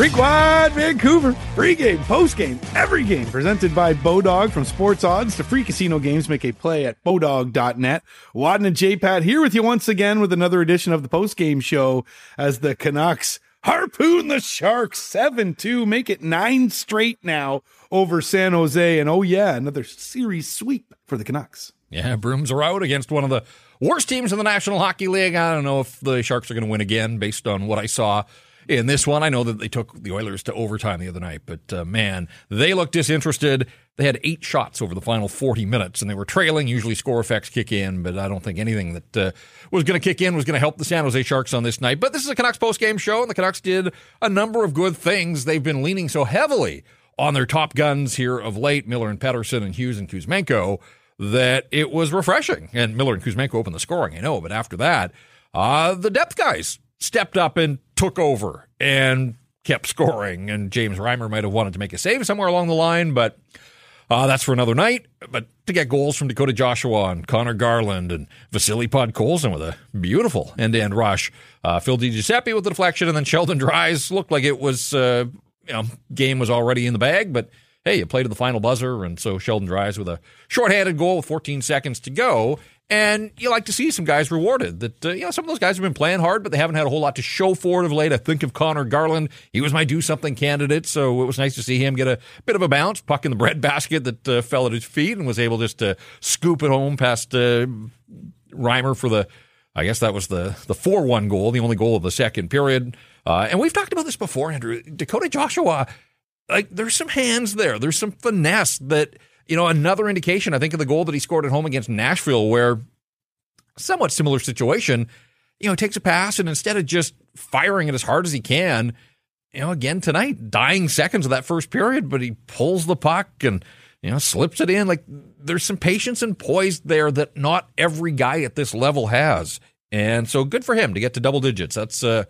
Rinkwide Vancouver. Pre-game, post-game, every game presented by Bodog from Sports Odds to free casino games. Make a play at bodog.net. Wadden and J-Pat here with you once again with another edition of the post-game show as the Canucks harpoon the Sharks 7-2, make it nine straight now over San Jose. And oh yeah, another series sweep for the Canucks. Yeah, brooms are out against one of the worst teams in the National Hockey League. I don't know if the Sharks are going to win again based on what I saw in this one. I know that they took the Oilers to overtime the other night, but uh, man, they looked disinterested. They had eight shots over the final 40 minutes, and they were trailing. Usually score effects kick in, but I don't think anything that uh, was going to kick in was going to help the San Jose Sharks on this night. But this is a Canucks post-game show, and the Canucks did a number of good things. They've been leaning so heavily on their top guns here of late, Miller and Pettersson and Hughes and Kuzmenko, that it was refreshing. And Miller and Kuzmenko opened the scoring, I know, but after that, uh, the depth guys stepped up and took over and kept scoring. And James Reimer might have wanted to make a save somewhere along the line, but uh, that's for another night. But to get goals from Dakota Joshua and Conor Garland and Vasily Podkolzin with a beautiful end-to-end rush, uh, Phil DiGiuseppe with the deflection, and then Sheldon Dries looked like it was, uh, you know, game was already in the bag, but hey, you play to the final buzzer, and so Sheldon Dries with a shorthanded goal with 14 seconds to go, and you like to see some guys rewarded. That uh, you know, some of those guys have been playing hard, but they haven't had a whole lot to show for it of late. I think of Conor Garland; he was my do something candidate, so it was nice to see him get a bit of a bounce, puck in the breadbasket that uh, fell at his feet, and was able just to scoop it home past uh, Reimer for the. I guess that was the the four one goal, the only goal of the second period. Uh, and we've talked about this before, Andrew. Dakota Joshua, like there's some hands there, there's some finesse that you know, another indication, I think, of the goal that he scored at home against Nashville, where somewhat similar situation, you know, takes a pass and instead of just firing it as hard as he can, you know, again tonight, dying seconds of that first period, but he pulls the puck and, you know, slips it in. Like there's some patience and poise there that not every guy at this level has. And so good for him to get to double digits. That's, uh,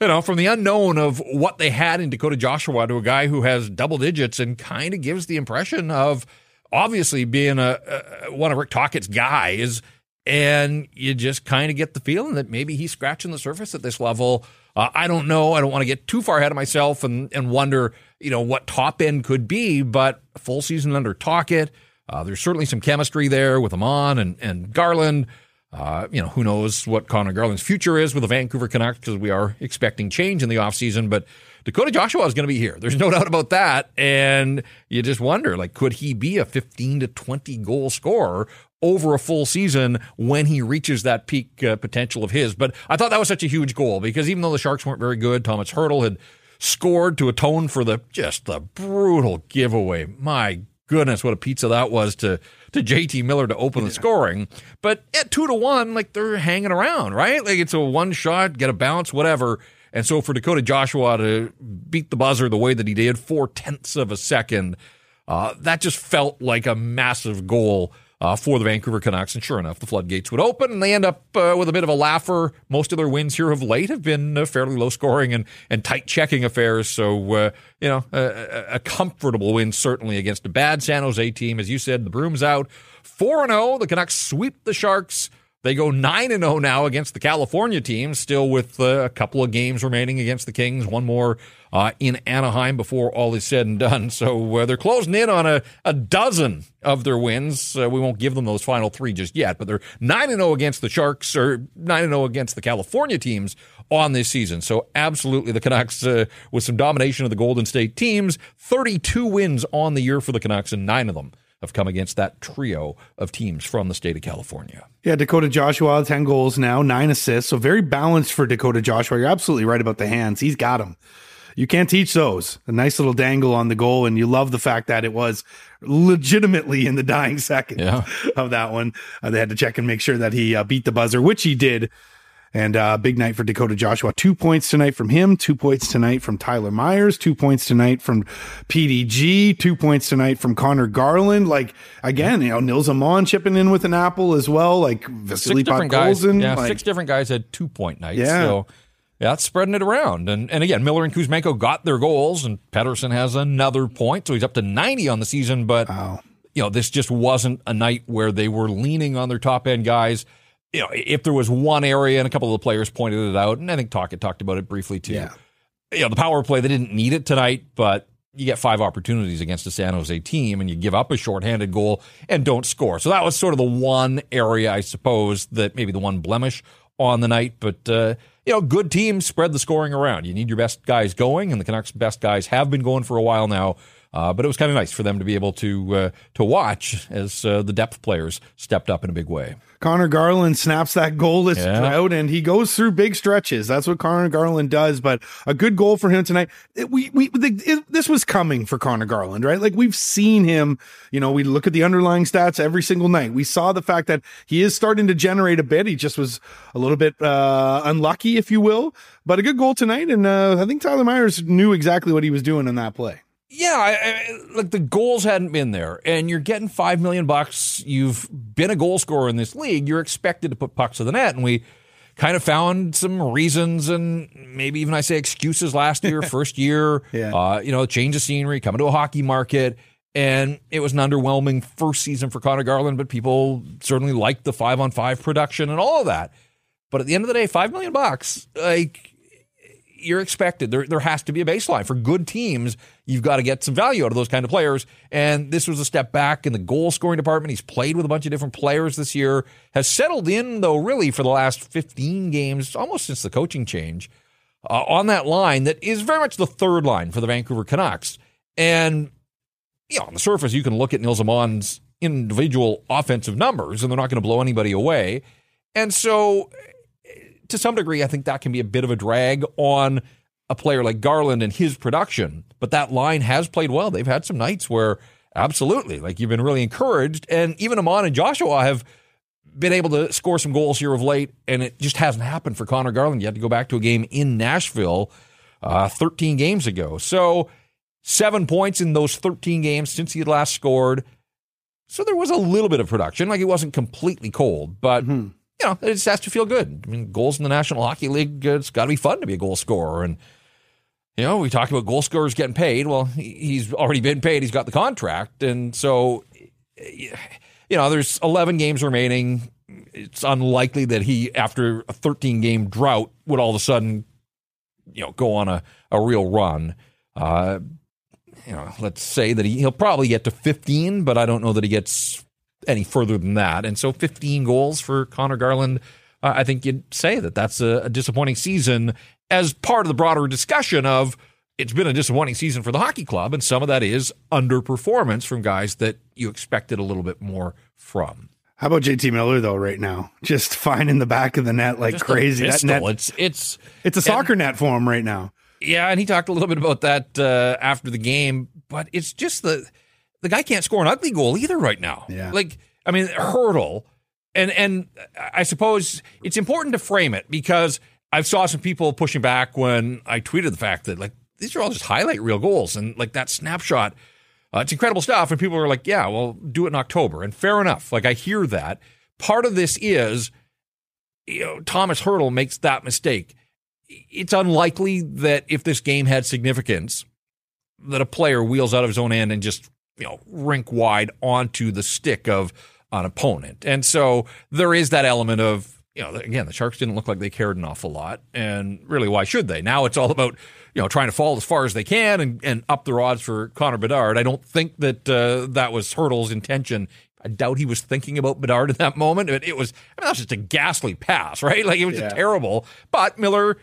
you know, from the unknown of what they had in Dakota Joshua to a guy who has double digits and kind of gives the impression of, obviously being a, a one of Rick Tocchet's guys, and you just kind of get the feeling that maybe he's scratching the surface at this level. Uh, I don't know. I don't want to get too far ahead of myself and and wonder, you know, what top end could be. But full season under Tocchet, uh, there's certainly some chemistry there with Aman and and Garland. Uh, you know, who knows what Conor Garland's future is with the Vancouver Canucks because we are expecting change in the offseason. But Dakota Joshua is going to be here. There's no doubt about that. And you just wonder, like, could he be a 15 to 20 goal scorer over a full season when he reaches that peak uh, potential of his? But I thought that was such a huge goal because even though the Sharks weren't very good, Thomas Hertl had scored to atone for the just the brutal giveaway. My goodness, what a pizza that was to to JT Miller to open the scoring. But at two to one, like they're hanging around, right? Like it's a one shot, get a bounce, whatever. And so for Dakota Joshua to beat the buzzer the way that he did, four tenths of a second, uh, that just felt like a massive goal uh, for the Vancouver Canucks. And sure enough, the floodgates would open and they end up uh, with a bit of a laugher. Most of their wins here of late have been uh, fairly low scoring and, and tight checking affairs. So, uh, you know, a, a, comfortable win certainly against a bad San Jose team. As you said, the broom's out. 4 0. The Canucks sweep the Sharks. They go 9 and 0 now against the California teams, still with uh, a couple of games remaining against the Kings, one more uh, in Anaheim before all is said and done. So uh, they're closing in on a, a dozen of their wins. Uh, we won't give them those final three just yet, but they're 9 and 0 against the Sharks or 9 and 0 against the California teams on this season. So absolutely the Canucks uh, with some domination of the Golden State teams, 32 wins on the year for the Canucks and 9 of them have come against that trio of teams from the state of California. Yeah, Dakota Joshua, 10 goals now, nine assists. So very balanced for Dakota Joshua. You're absolutely right about the hands. He's got them. You can't teach those. A nice little dangle on the goal. And you love the fact that it was legitimately in the dying seconds yeah. of that one. Uh, they had to check and make sure that he uh, beat the buzzer, which he did. And uh, big night for Dakota Joshua. Two points tonight from him, two points tonight from Tyler Myers, two points tonight from PDG, two points tonight from Conor Garland. Like, again, you know, Nils Aman chipping in with an apple as well. Like, Vasily Podkolzin. Yeah, like, six different guys had two point nights. Yeah. So, yeah, it's spreading it around. And and again, Miller and Kuzmenko got their goals, and Pettersson has another point. So he's up to 90 on the season. But, wow. you know, this just wasn't a night where they were leaning on their top end guys you know, if there was one area, and a couple of the players pointed it out, and I think Tocchet talked about it briefly too. Yeah. you know, the power play, they didn't need it tonight, but you get five opportunities against a San Jose team and you give up a shorthanded goal and don't score. So that was sort of the one area, I suppose, that maybe the one blemish on the night. But, uh, you know, good teams spread the scoring around. You need your best guys going, and the Canucks' best guys have been going for a while now. Uh, but it was kind of nice for them to be able to uh, to watch as uh, the depth players stepped up in a big way. Conor Garland snaps that goalless yeah. drought and he goes through big stretches. That's what Conor Garland does. But a good goal for him tonight. It, we we it, this was coming for Conor Garland, right? Like we've seen him. You know, we look at the underlying stats every single night. We saw the fact that he is starting to generate a bit. He just was a little bit uh, unlucky, if you will. But a good goal tonight, and uh, I think Tyler Myers knew exactly what he was doing in that play. Yeah, I, I, like the goals hadn't been there, and you're getting five million bucks. You've been a goal scorer in this league. You're expected to put pucks to the net, and we kind of found some reasons and maybe even I say excuses last year, first year. yeah. Uh, you know, change of scenery, coming to a hockey market. And it was an underwhelming first season for Conor Garland, but people certainly liked the five on five production and all of that. But at the end of the day, five million bucks, like you're expected. There, there has to be a baseline for good teams. You've got to get some value out of those kind of players. And this was a step back in the goal scoring department. He's played with a bunch of different players this year. Has settled in though, really for the last 15 games, almost since the coaching change, uh, on that line that is very much the third line for the Vancouver Canucks. And you know, on the surface, you can look at Nils Aman's individual offensive numbers, and they're not going to blow anybody away. And so to some degree, I think that can be a bit of a drag on a player like Garland and his production. But that line has played well. They've had some nights where absolutely, like you've been really encouraged. And even Aman and Joshua have been able to score some goals here of late, and it just hasn't happened for Conor Garland. You had to go back to a game in Nashville uh, 13 games ago. So seven points in those 13 games since he had last scored. So there was a little bit of production. Like it wasn't completely cold, but. Mm-hmm you know, it just has to feel good. I mean, goals in the National Hockey League, it's got to be fun to be a goal scorer. And, you know, we talk about goal scorers getting paid. Well, he's already been paid. He's got the contract. And so, you know, there's 11 games remaining. It's unlikely that he, after a 13 game drought, would all of a sudden, you know, go on a, a real run. Uh, you know, let's say that he, he'll probably get to 15, but I don't know that he gets any further than that. And so 15 goals for Conor Garland, uh, I think you'd say that that's a, a disappointing season as part of the broader discussion of it's been a disappointing season for the hockey club, and some of that is underperformance from guys that you expected a little bit more from. How about JT Miller though? Right now, just finding the back of the net like just crazy. That net, it's it's it's a soccer and, net for him right now. Yeah, and he talked a little bit about that uh, after the game, but it's just the the guy can't score an ugly goal either right now. Yeah. Like, I mean, Hertl. And and I suppose it's important to frame it because I saw some people pushing back when I tweeted the fact that like these are all just highlight reel goals and like that snapshot. Uh, it's incredible stuff. And people are like, yeah, well, do it in October. And fair enough. Like I hear that. Part of this is, you know, Thomas Hertl makes that mistake. It's unlikely that if this game had significance, that a player wheels out of his own end and just you know, rink wide onto the stick of an opponent. And so there is that element of, you know, again, the Sharks didn't look like they cared an awful lot. And really, why should they? Now it's all about, you know, trying to fall as far as they can and, and up the odds for Connor Bedard. I don't think that uh, that was Hertl's intention. I doubt he was thinking about Bedard in that moment. It, it was, I mean, that was just a ghastly pass, right? Like it was yeah. terrible. But Miller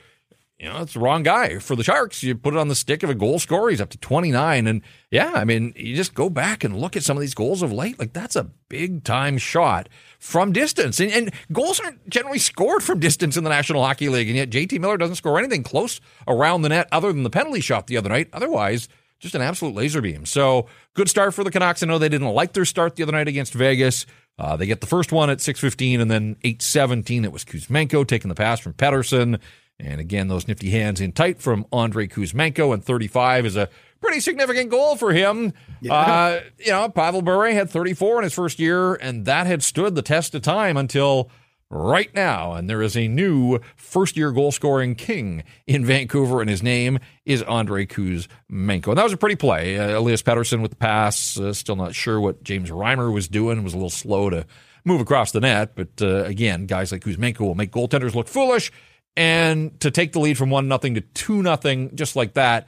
you know, it's the wrong guy for the Sharks. You put it on the stick of a goal scorer. He's up to 29. And yeah, I mean, you just go back and look at some of these goals of late. Like, that's a big time shot from distance. And, and goals aren't generally scored from distance in the National Hockey League. And yet, JT Miller doesn't score anything close around the net other than the penalty shot the other night. Otherwise, just an absolute laser beam. So, good start for the Canucks. I know they didn't like their start the other night against Vegas. Uh, they get the first one at 6.15 and then 8.17. It was Kuzmenko taking the pass from Pettersson. And again, those nifty hands in tight from Andre Kuzmenko, and 35 is a pretty significant goal for him. Yeah. Uh, you know, Pavel Bure had 34 in his first year, and that had stood the test of time until right now. And there is a new first year goal scoring king in Vancouver, and his name is Andre Kuzmenko. And that was a pretty play. Uh, Elias Pettersson with the pass, uh, still not sure what James Reimer was doing, was a little slow to move across the net. But uh, again, guys like Kuzmenko will make goaltenders look foolish and to take the lead from one nothing to two nothing, just like that.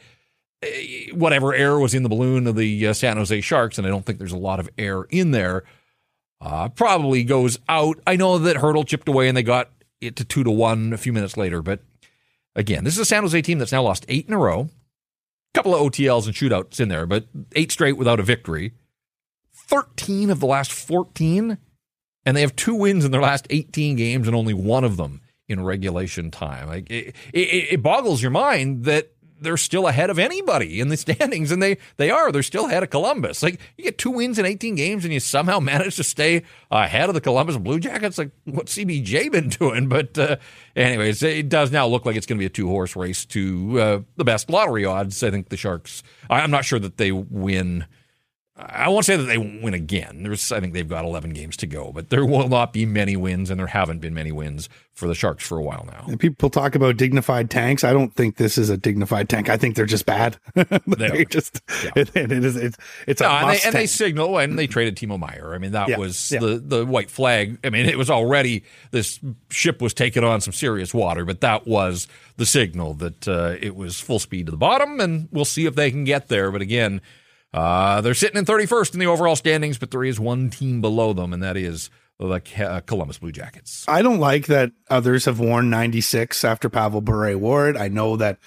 eh, Whatever air was in the balloon of the uh, San Jose Sharks, and I don't think there's a lot of air in there, uh, probably goes out. I know that Hertl chipped away and they got it to two to one a few minutes later, but again, this is a San Jose team that's now lost eight in a row. A couple of OTLs and shootouts in there, but eight straight without a victory. 13 of the last 14, and they have two wins in their last 18 games and only one of them in regulation time. Like it, it, it boggles your mind that they're still ahead of anybody in the standings, and they they are. They're still ahead of Columbus. Like you get two wins in 18 games, and you somehow manage to stay ahead of the Columbus Blue Jackets. Like what CBJ been doing? But uh, anyways, it does now look like it's going to be a two horse race to uh, the best lottery odds. I think the Sharks. I'm not sure that they win. I won't say that they won't win again. There's, I think they've got 11 games to go, but there will not be many wins, and there haven't been many wins for the Sharks for a while now. And people talk about dignified tanks. I don't think this is a dignified tank. I think they're just bad. they just Yeah. it, it is it's it's a and, they, and they signal and they traded Timo Meier. I mean, that Yeah, was yeah. the the white flag. I mean, it was already this ship was taking on some serious water, but that was the signal that uh, it was full speed to the bottom, and we'll see if they can get there. But again, uh, they're sitting in 31st in the overall standings, but there is one team below them, and that is the uh, Columbus Blue Jackets. I don't like that others have worn 96 after Pavel Bure wore it. I know that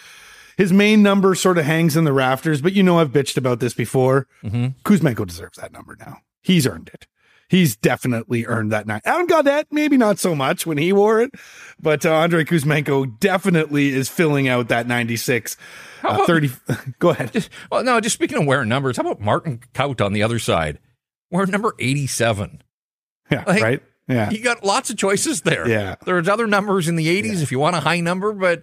his main number sort of hangs in the rafters, but you know I've bitched about this before. Mhm. Kuzmenko deserves that number now. He's earned it. He's definitely earned that nine. Adam Gaudette, maybe not so much when he wore it, but uh, Andre Kuzmenko definitely is filling out that 96. Uh, about- 30. Go ahead. Well, no, just speaking of wearing numbers, how about Martin Kaut on the other side? Wearing number 87. Yeah, Like- right? Yeah. You got lots of choices there. Yeah. There's other numbers in the 80s if you want a high number, but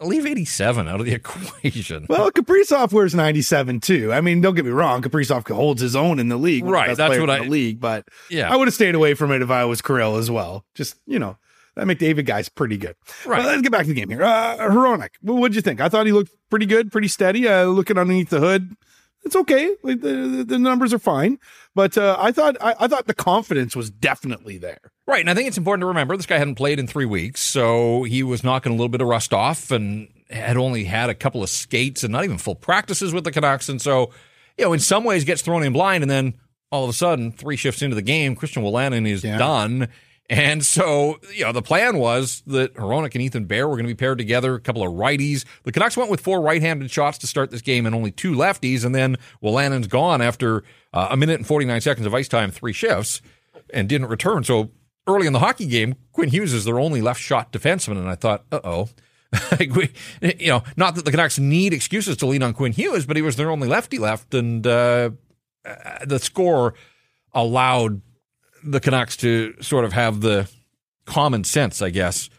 leave 87 out of the equation. Well, Kaprizov wears 97 too. I mean, don't get me wrong. Kaprizov holds his own in the league. of the Right, that's what I- the league, but Yeah. I would have stayed away from it if I was Kirill as well. Just, you know, that McDavid guy's pretty good. Right. But let's get back to the game here. Uh, Hronek, well, what'd you think? I thought he looked pretty good, pretty steady. Uh, looking underneath the hood, it's okay. Like, the, the, the numbers are fine, but uh, I thought I, I thought the confidence was definitely there. Right. And I think it's important to remember this guy hadn't played in three weeks, so he was knocking a little bit of rust off and had only had a couple of skates and not even full practices with the Canucks. And so, you know, in some ways gets thrown in blind. And then all of a sudden, three shifts into the game, Christian Wolanin is Yeah. done. And so, you know, the plan was that Hronek and Ethan Bear were going to be paired together, a couple of righties. The Canucks went with four right-handed shots to start this game and only two lefties. And then Wolanin's gone after uh, a minute and 49 seconds of ice time, three shifts, and didn't return. So early in the hockey game, Quinn Hughes is their only left shot defenseman. And I thought, uh oh. We, you know, not that the Canucks need excuses to lean on Quinn Hughes, but he was their only lefty left, and uh, uh, the score allowed the Canucks to sort of have the common sense, I guess,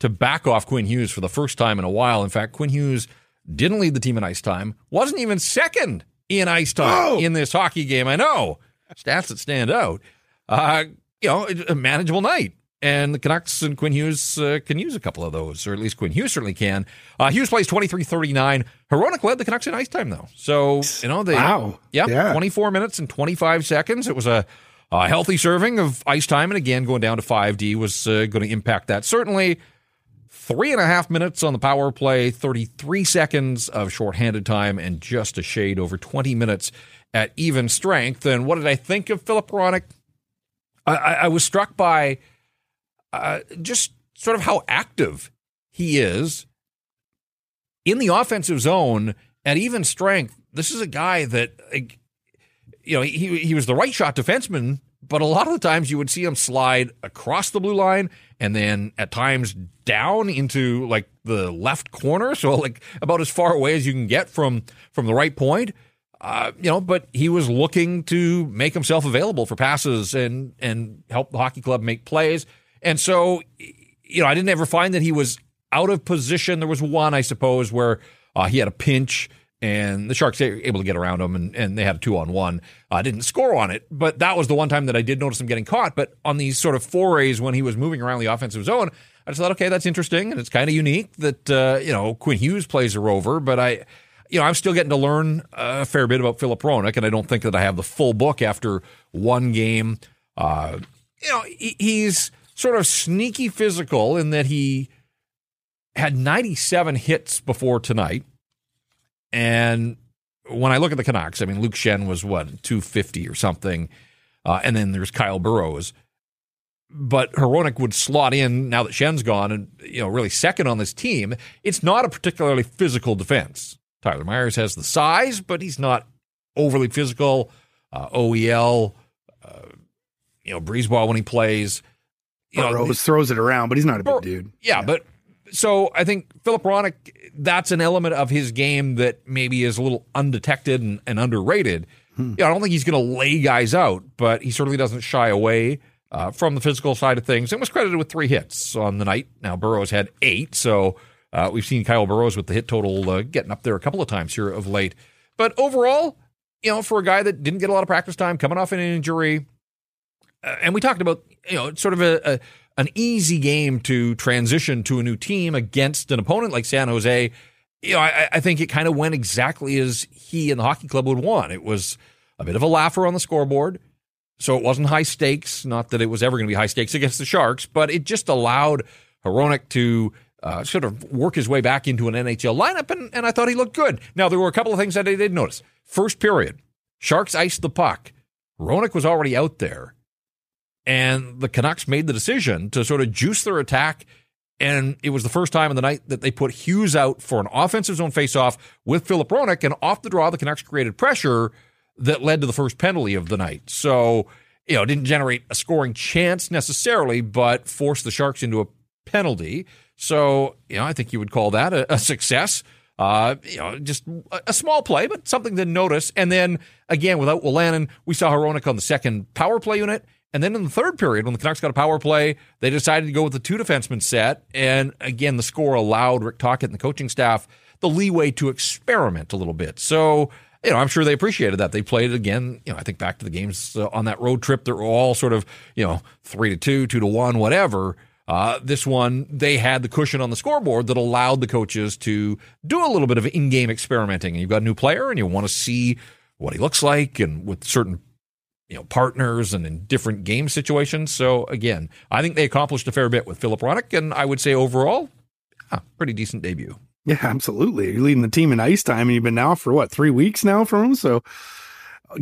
to back off Quinn Hughes for the first time in a while. In fact, Quinn Hughes didn't lead the team in ice time, wasn't even second in ice time Oh. in this hockey game. I know stats that stand out. Uh, you know, a manageable night. And the Canucks and Quinn Hughes uh, can use a couple of those, or at least Quinn Hughes certainly can. Uh, Hughes plays 23 39. Hronek led the Canucks in ice time, though. So, you know, they. Wow. Yep, Yeah. 24 minutes and 25 seconds. It was a, a healthy serving of ice time. And again, going down to 5D was uh, going to impact that. Certainly, three and a half minutes on the power play, 33 seconds of shorthanded time, and just a shade over 20 minutes at even strength. And what did I think of Filip Hronek? I, I, I was struck by uh, just sort of how active he is in the offensive zone at even strength. This is a guy that, like, you know, he he was the right shot defenseman, but a lot of the times you would see him slide across the blue line and then at times down into like the left corner, so like about as far away as you can get from from the right point. Uh, you know, but he was looking to make himself available for passes and and help the hockey club make plays. And so, you know, I didn't ever find that he was out of position. There was one, I suppose, where uh, he had a pinch and the Sharks were able to get around him and, and they had a two on one. I didn't score on it, but that was the one time that I did notice him getting caught. But on these sort of forays when he was moving around the offensive zone, I just thought, okay, that's interesting and it's kind of unique that uh, you know Quinn Hughes plays a rover, but I. You know, I'm still getting to learn a fair bit about Filip Hronek, and I don't think that I have the full book after one game. Uh, you know, he's sort of sneaky physical in that he had 97 hits before tonight. And when I look at the Canucks, I mean, Luke Schenn was what, 250 or something. Uh, and then there's Kyle Burroughs. But Hronek would slot in now that Schenn's gone and, you know, really second on this team. It's not a particularly physical defense. Tyler Myers has the size, but he's not overly physical. Uh, OEL, uh, you know, Brisebois when he plays. You Burroughs know, throws it around, but he's not a big dude. Yeah, yeah, but so I think Filip Hronek, that's an element of his game that maybe is a little undetected and, and underrated. Hmm. Yeah, I don't think he's going to lay guys out, but he certainly doesn't shy away uh, from the physical side of things and was credited with three hits on the night. Now, Burroughs had eight, so uh, we've seen Kyle Burroughs with the hit total uh, getting up there a couple of times here of late. But overall, you know, for a guy that didn't get a lot of practice time, coming off an injury, uh, and we talked about, you know, sort of a, a an easy game to transition to a new team against an opponent like San Jose. You know, I, I think it kind of went exactly as he and the hockey club would want. It was a bit of a laugher on the scoreboard. So it wasn't high stakes. Not that it was ever going to be high stakes against the Sharks, but it just allowed Hronek to uh, sort of work his way back into an NHL lineup, and, and I thought he looked good. Now, there were a couple of things that I did notice. First period, Sharks iced the puck. Hronek was already out there. And the Canucks made the decision to sort of juice their attack. And it was the first time in the night that they put Hughes out for an offensive zone faceoff with Filip Hronek. And off the draw, the Canucks created pressure that led to the first penalty of the night. So, you know, it didn't generate a scoring chance necessarily, but forced the Sharks into a penalty. So, you know, I think you would call that a, a success. Uh, you know, just a, a, small play, but something to notice. And then again, without Wolanin, we saw Hronek on the second power play unit. And then in the third period, when the Canucks got a power play, they decided to go with the two defenseman set. And again, the score allowed Rick Tocchet and the coaching staff the leeway to experiment a little bit. So, you know, I'm sure they appreciated that. They played again. You know, I think back to the games uh, on that road trip. They're all sort of, you know, three to two, two to one, whatever. Uh, this one, they had the cushion on the scoreboard that allowed the coaches to do a little bit of in game experimenting. And you've got a new player and you want to see what he looks like and with certain you know partners and in different game situations. So again, I think they accomplished a fair bit with Filip Hronek, and I would say overall, ah, pretty decent debut. Yeah, absolutely. You're leading the team in ice time, and you've been now for what three weeks now from him. So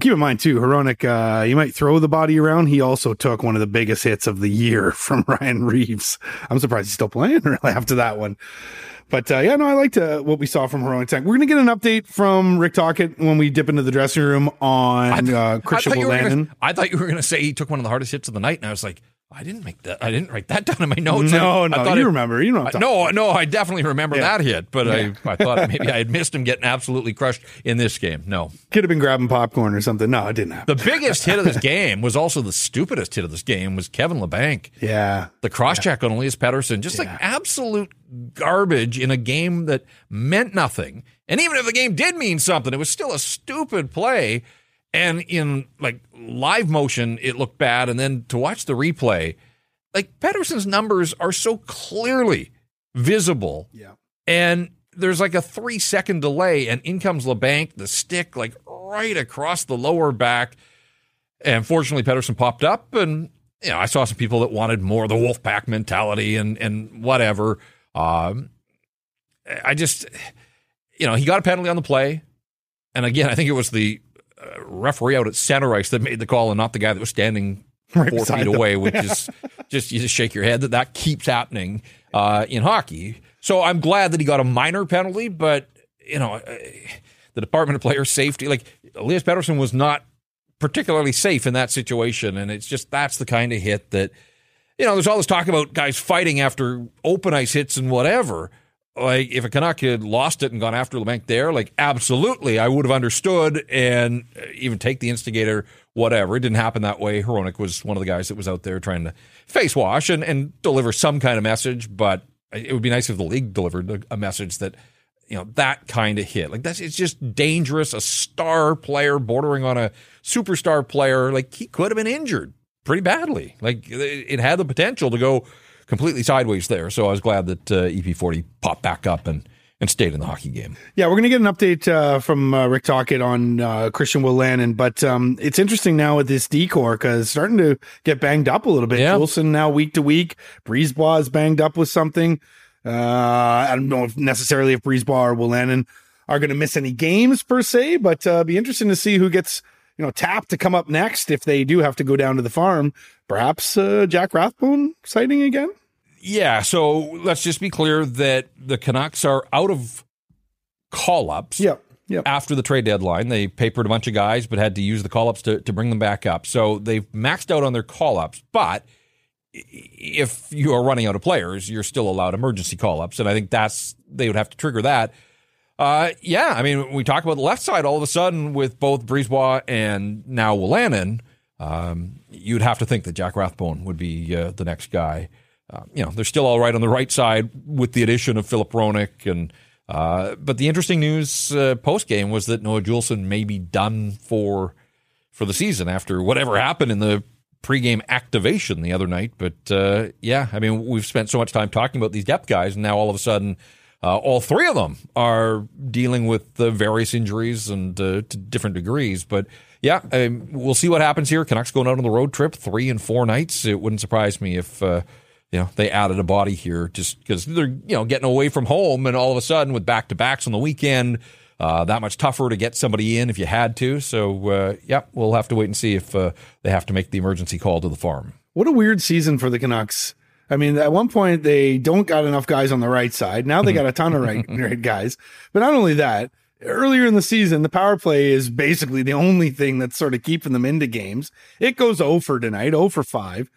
keep in mind too, Hronek, uh, you might throw the body around. He also took one of the biggest hits of the year from Ryan Reaves. I'm surprised he's still playing really after that one. But uh, yeah, no, I liked uh, what we saw from Heroic Tank. We're going to get an update from Rick Tocchet when we dip into the dressing room on th- uh, Christian I I thought you were going to say he took one of the hardest hits of the night, and I was like, I didn't make that. I didn't write that down in my notes. No, I, no, I you it, remember. You know, no, no, I definitely remember yeah. that hit, but yeah. I, I thought maybe I had missed him getting absolutely crushed in this game. No, could have been grabbing popcorn or something. No, it didn't happen. The biggest hit of this game was also the stupidest hit of this game was Kevin Labanc. Yeah, the cross check yeah. on Elias Pettersson, just like absolute garbage in a game that meant nothing. And even if the game did mean something, it was still a stupid play. And in like live motion, it looked bad, and then to watch the replay like Pettersson's numbers are so clearly visible. Yeah. And there's like a three second delay, and in comes Labanc, the stick, like right across the lower back. And fortunately, Pettersson popped up, and you know, I saw some people that wanted more of the Wolfpack mentality and and whatever. Um, I just, you know, he got a penalty on the play, and again, I think it was the referee out at center ice that made the call, and not the guy that was standing right four feet them. away, which is just you just shake your head that that keeps happening uh, in hockey. So I'm glad that he got a minor penalty, but you know, uh, the Department of Player Safety, like Elias Pettersson was not particularly safe in that situation, and it's just that's the kind of hit that you know. There's all this talk about guys fighting after open ice hits and whatever like if a Canuck had lost it and gone after Labanc there, like absolutely, I would have understood and uh, even take the instigator, whatever. It didn't happen that way. Hronek was one of the guys that was out there trying to face wash and, and deliver some kind of message, but it would be nice if the league delivered a, a message that you know that kind of hit like that's it's just dangerous a star player bordering on a superstar player like he could have been injured pretty badly like it had the potential to go completely sideways there. So I was glad that uh, EP40 popped back up and and stayed in the hockey game. Yeah, we're going to get an update uh, from uh, Rick Tocchet on uh, Christian Wolanin, but um, it's interesting now with this D corps because starting to get banged up a little bit. Yeah. Wilson now week to week. Brisebois is banged up with something. Uh, I don't know if necessarily if Brisebois or Wolanin are going to miss any games per se, but uh, be interesting to see who gets you know Tap to come up next if they do have to go down to the farm. Perhaps uh, Jack Rathbone sighting again. Yeah. So let's just be clear that the Canucks are out of call ups. Yep. Yep. After the trade deadline, they papered a bunch of guys, but had to use the call ups to, to bring them back up. So they've maxed out on their call ups. But if you are running out of players, you're still allowed emergency call ups. And I think that's, they would have to trigger that. Uh, yeah. I mean, we talk about the left side all of a sudden with both Brisebois and now Wolanin. Um, you'd have to think that Jack Rathbone would be uh, the next guy. Uh, you know, they're still all right on the right side with the addition of Filip Hronek and uh, but the interesting news uh, post game was that Noah Juulsen may be done for for the season after whatever happened in the pregame activation the other night. But uh, yeah, I mean, we've spent so much time talking about these depth guys, and now all of a sudden, uh, all three of them are dealing with the various injuries and uh, to different degrees. But yeah, um, we'll see what happens here. Canucks going out on the road trip, three and four nights. It wouldn't surprise me if uh, you know, they added a body here just because they're, you know, getting away from home and all of a sudden with back to backs on the weekend, uh, that much tougher to get somebody in if you had to. So, uh, yeah, we'll have to wait and see if they have to make the emergency call to the farm. What a weird season for the Canucks. I mean, at one point they don't got enough guys on the right side. Now they got a ton of right, right guys. But not only that, earlier in the season, the power play is basically the only thing that's sort of keeping them into games. It goes 0 for tonight, 0 for 5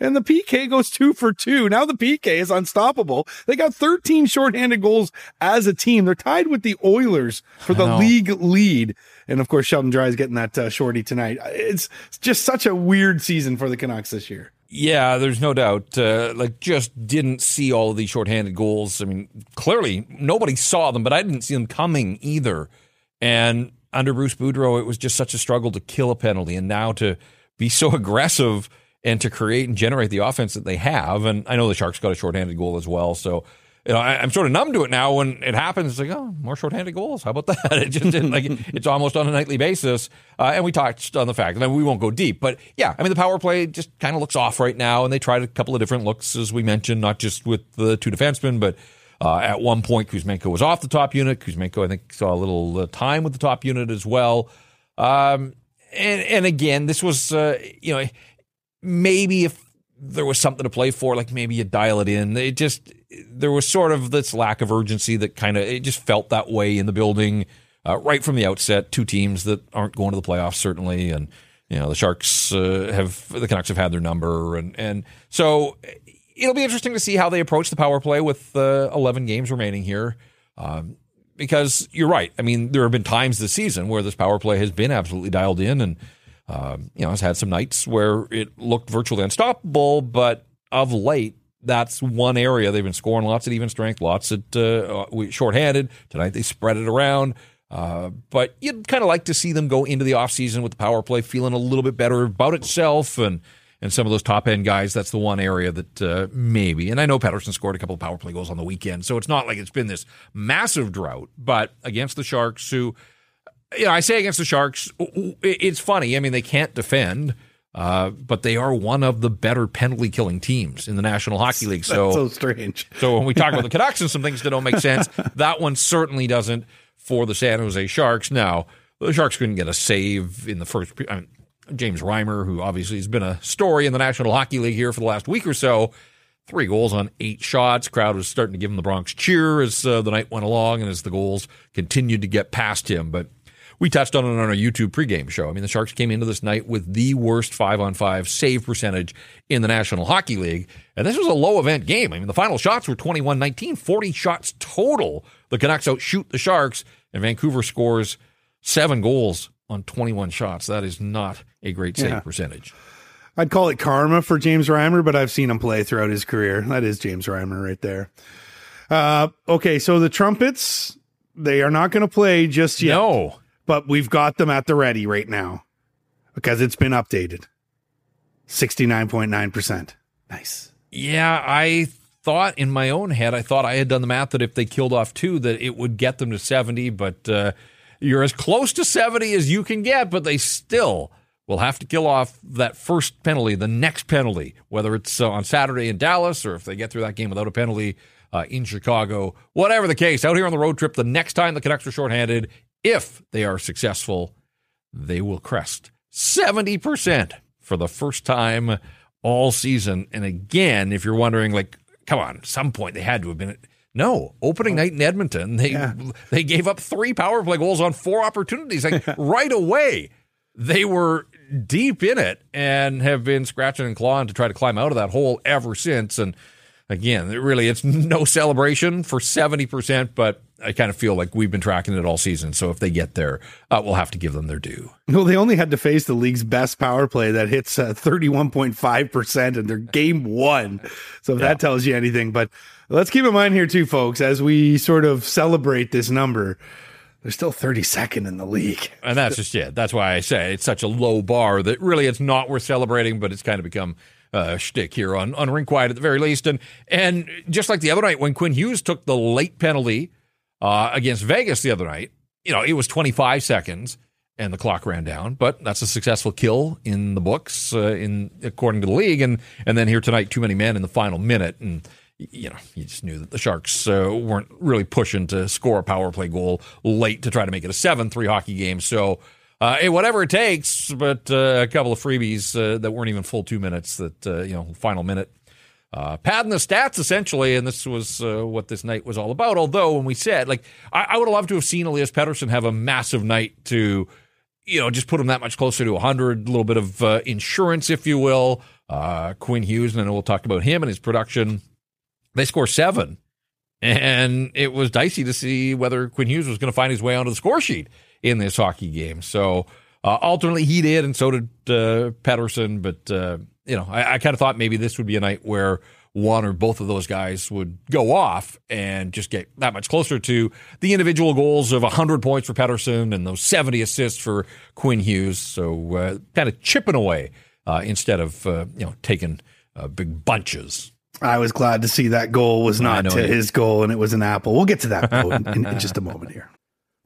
and the PK goes two for two. Now the PK is unstoppable. They got 13 shorthanded goals as a team. They're tied with the Oilers for the league lead. And of course, Sheldon Dry is getting that uh, shorty tonight. It's just such a weird season for the Canucks this year. Yeah, there's no doubt. Uh, like, just didn't see all of these shorthanded goals. I mean, clearly nobody saw them, but I didn't see them coming either. And under Bruce Boudreau, it was just such a struggle to kill a penalty, and now to be so aggressive and to create and generate the offense that they have. And I know the Sharks got a shorthanded goal as well. So, you know, I, am sort of numb to it now when it happens. It's like, oh, more shorthanded goals. How about that? It just didn't like it's almost on a nightly basis. Uh, and we touched on the fact that we won't go deep, but yeah, I mean, the power play just kind of looks off right now. And they tried a couple of different looks, as we mentioned, not just with the two defensemen, but uh, at one point, Kuzmenko was off the top unit. Kuzmenko, I think, saw a little uh, time with the top unit as well. Um, and, and again, this was, uh, you know, maybe if there was something to play for, like maybe you dial it in. It just there was sort of this lack of urgency that kind of it just felt that way in the building uh, right from the outset. Two teams that aren't going to the playoffs certainly, and you know the Sharks uh, have the Canucks have had their number, and and so it'll be interesting to see how they approach the power play with uh, 11 games remaining here. Um, because you're right. I mean, there have been times this season where this power play has been absolutely dialed in and um, you know, has had some nights where it looked virtually unstoppable, but of late, that's one area they've been scoring lots at even strength, lots at uh, shorthanded. Tonight they spread it around. Uh, but you'd kind of like to see them go into the offseason with the power play feeling a little bit better about itself and and some of those top end guys. That's the one area that uh, maybe. And I know Pettersson scored a couple of power play goals on the weekend, so it's not like it's been this massive drought. But against the Sharks, who you know, I say against the Sharks, it's funny. I mean, they can't defend, uh, but they are one of the better penalty killing teams in the National Hockey League. So, so strange. So when we talk about the Canucks and some things that don't make sense, that one certainly doesn't for the San Jose Sharks. Now, the Sharks couldn't get a save in the first. I mean, James Reimer, who obviously has been a story in the National Hockey League here for the last week or so, three goals on eight shots. Crowd was starting to give him the Bronx cheer as uh, the night went along and as the goals continued to get past him. But we touched on it on our YouTube pregame show. I mean, the Sharks came into this night with the worst five on five save percentage in the National Hockey League. And this was a low event game. I mean, the final shots were 21 19, 40 shots total. The Canucks outshoot the Sharks, and Vancouver scores seven goals on 21 shots. That is not a great save yeah. percentage. I'd call it karma for James Reimer, but I've seen him play throughout his career. That is James Reimer right there. Uh, okay, so the Trumpets, they are not going to play just yet. No but we've got them at the ready right now because it's been updated. 69.9%. Nice. Yeah, I thought in my own head, I thought I had done the math that if they killed off two, that it would get them to 70, but uh, you're as close to 70 as you can get, but they still will have to kill off that first penalty, the next penalty, whether it's uh, on Saturday in Dallas or if they get through that game without a penalty uh, in Chicago. Whatever the case, out here on the road trip, the next time the Canucks are shorthanded, if they are successful, they will crest 70% for the first time all season. And again, if you're wondering, like, come on, some point they had to have been. No, opening night in Edmonton, they yeah. they gave up three power play goals on four opportunities. Like right away, they were deep in it and have been scratching and clawing to try to climb out of that hole ever since. And again, really, it's no celebration for seventy percent, but I kind of feel like we've been tracking it all season. So if they get there, uh, we'll have to give them their due. Well, they only had to face the league's best power play that hits uh, 31.5% in their game one. So if yeah. that tells you anything, but let's keep in mind here too, folks, as we sort of celebrate this number, they're still 32nd in the league. And that's just it. That's why I say it's such a low bar that really it's not worth celebrating, but it's kind of become uh, shtick here on, on Wide at the very least. And, and just like the other night when Quinn Hughes took the late penalty, uh, against Vegas the other night. You know, it was 25 seconds and the clock ran down, but that's a successful kill in the books, uh, in according to the league. And and then here tonight, too many men in the final minute, and you know, you just knew that the Sharks uh, weren't really pushing to score a power play goal late to try to make it a seven-three hockey game. So. Uh, hey, whatever it takes, but uh, a couple of freebies uh, that weren't even full two minutes. That uh, you know, final minute uh, padding the stats essentially, and this was uh, what this night was all about. Although when we said, like, I, I would have loved to have seen Elias Pettersson have a massive night to, you know, just put him that much closer to 100, a little bit of uh, insurance, if you will. Uh, Quinn Hughes, and then we'll talk about him and his production. They score seven, and it was dicey to see whether Quinn Hughes was going to find his way onto the score sheet in this hockey game. So uh, ultimately, he did, and so did uh, Pettersson, but you know, I, I kind of thought maybe this would be a night where one or both of those guys would go off and just get that much closer to the individual goals of 100 points for Pettersson and those 70 assists for Quinn Hughes. So uh, kind of chipping away uh, instead of, uh, you know, taking uh, big bunches. I was glad to see that goal was not to his goal and it was an apple. We'll get to that in, in just a moment here.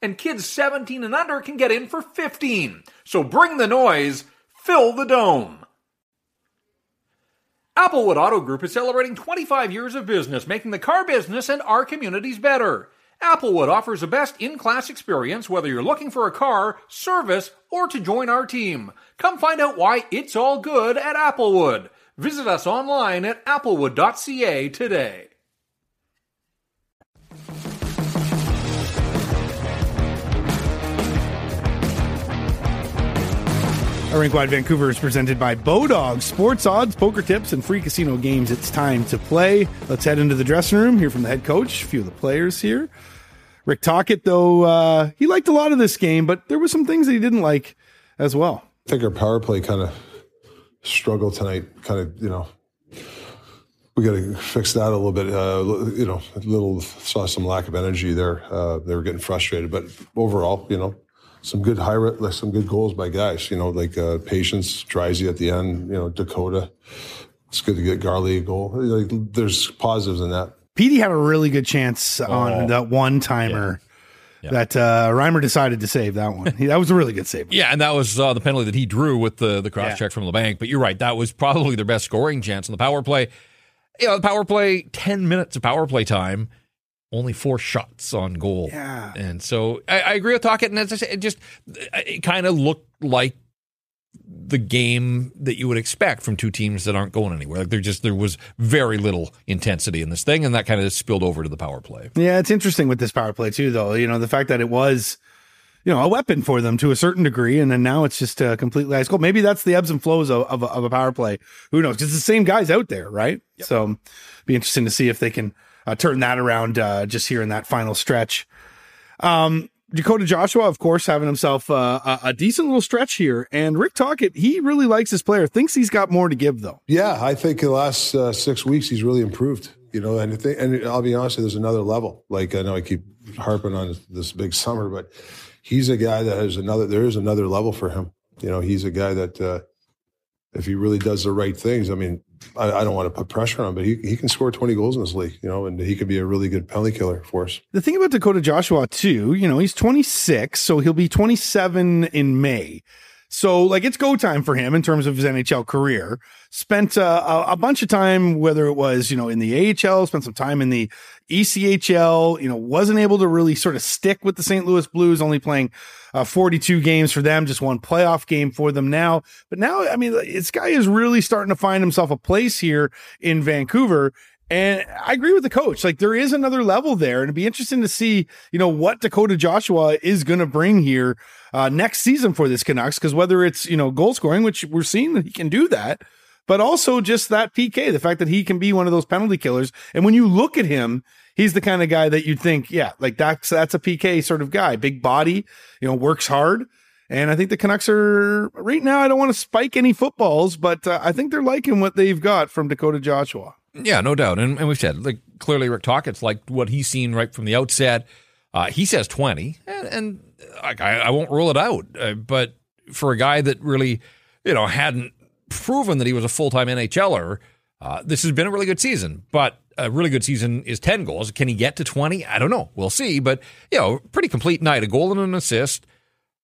and kids 17 and under can get in for 15. So bring the noise, fill the dome. Applewood Auto Group is celebrating 25 years of business, making the car business and our communities better. Applewood offers the best in class experience whether you're looking for a car, service, or to join our team. Come find out why it's all good at Applewood. Visit us online at applewood.ca today. Rink Wide Vancouver is presented by Bodog Sports Odds, poker tips, and free casino games. It's time to play. Let's head into the dressing room. Hear from the head coach, a few of the players here. Rick Tocchet, though, uh, he liked a lot of this game, but there were some things that he didn't like as well. I think our power play kind of struggled tonight. Kind of, you know, we got to fix that a little bit. Uh, you know, a little saw some lack of energy there. Uh, they were getting frustrated, but overall, you know, some good high, like some good goals by guys. You know, like uh, Patience, Trizy at the end. You know, Dakota. It's good to get Garley a goal. Like, there's positives in that. Petey had a really good chance on oh. that one timer. Yeah. Yeah. That uh, Reimer decided to save that one. that was a really good save. Yeah, and that was uh, the penalty that he drew with the the cross yeah. check from Labanc. But you're right, that was probably their best scoring chance on the power play. You know, the power play, ten minutes of power play time only four shots on goal. Yeah. And so I, I agree with Tocchet. And as I said, it just it kind of looked like the game that you would expect from two teams that aren't going anywhere. Like there just there was very little intensity in this thing, and that kind of spilled over to the power play. Yeah, it's interesting with this power play too, though. You know, the fact that it was you know, a weapon for them to a certain degree. And then now it's just a completely ice cold. Maybe that's the ebbs and flows of, of, of a power play. Who knows? Because the same guys out there, right? Yep. So be interesting to see if they can uh, turn that around uh, just here in that final stretch. Um, Dakota Joshua, of course, having himself uh, a, a, decent little stretch here. And Rick Tocchet, he really likes his player. Thinks he's got more to give, though. Yeah, I think the last uh, six weeks he's really improved. You know, and th- and I'll be honest, there's another level. Like I know I keep harping on this big summer, but he's a guy that has another. There is another level for him. You know, he's a guy that uh, if he really does the right things, I mean, I, I, don't want to put pressure on, him, but he, he can score 20 goals in this league, you know, and he could be a really good penalty killer for us. The thing about Dakota Joshua, too, you know, he's 26, so he'll be 27 in May. So, like, it's go time for him in terms of his NHL career. Spent uh, a, a, bunch of time, whether it was, you know, in the AHL, spent some time in the ECHL, you know, wasn't able to really sort of stick with the St. Louis Blues, only playing uh, 42 games for them, just one playoff game for them now. But now, I mean, this guy is really starting to find himself a place here in Vancouver. And I agree with the coach. Like there is another level there, and it'd be interesting to see, you know, what Dakota Joshua is going to bring here uh, next season for this Canucks. Because whether it's you know goal scoring, which we're seeing that he can do that, but also just that PK, the fact that he can be one of those penalty killers. And when you look at him, he's the kind of guy that you'd think, yeah, like that's that's a PK sort of guy, big body, you know, works hard. And I think the Canucks are right now. I don't want to spike any footballs, but uh, I think they're liking what they've got from Dakota Joshua. Yeah, no doubt. And, and we've said, like, clearly Rick Tocchet's like what he's seen right from the outset. Uh, he says 20, and, and like, I, I, won't rule it out. Uh, but for a guy that really, you know, hadn't proven that he was a full time NHLer, uh, this has been a really good season. But a really good season is 10 goals. Can he get to 20? I don't know. We'll see. But, you know, pretty complete night. A goal and an assist.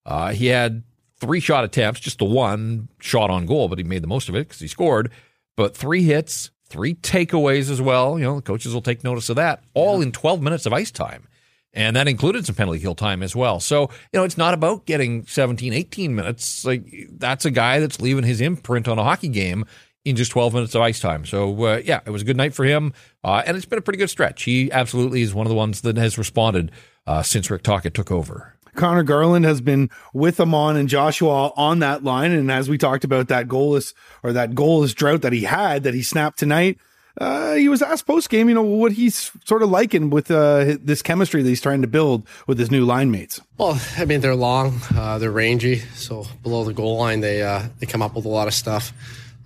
Uh, he had three shot attempts, just the one shot on goal, but he made the most of it because he scored. But three hits, three takeaways as well. You know, the coaches will take notice of that, all in 12 minutes of ice time. And that included some penalty kill time as well. So, you know, it's not about getting 17, 18 minutes. Like, that's a guy that's leaving his imprint on a hockey game in just 12 minutes of ice time. So, uh, yeah, it was a good night for him. Uh, and it's been a pretty good stretch. He absolutely is one of the ones that has responded uh, since Rick Tocchet took over. Conor Garland has been with Aman and Joshua on that line. And as we talked about that goalless or that goalless drought that he had that he snapped tonight, uh, he was asked post game, you know, what he's sort of liking with uh, this chemistry that he's trying to build with his new line mates. Well, I mean, they're long, uh, they're rangy, so below the goal line, they uh, they come up with a lot of stuff.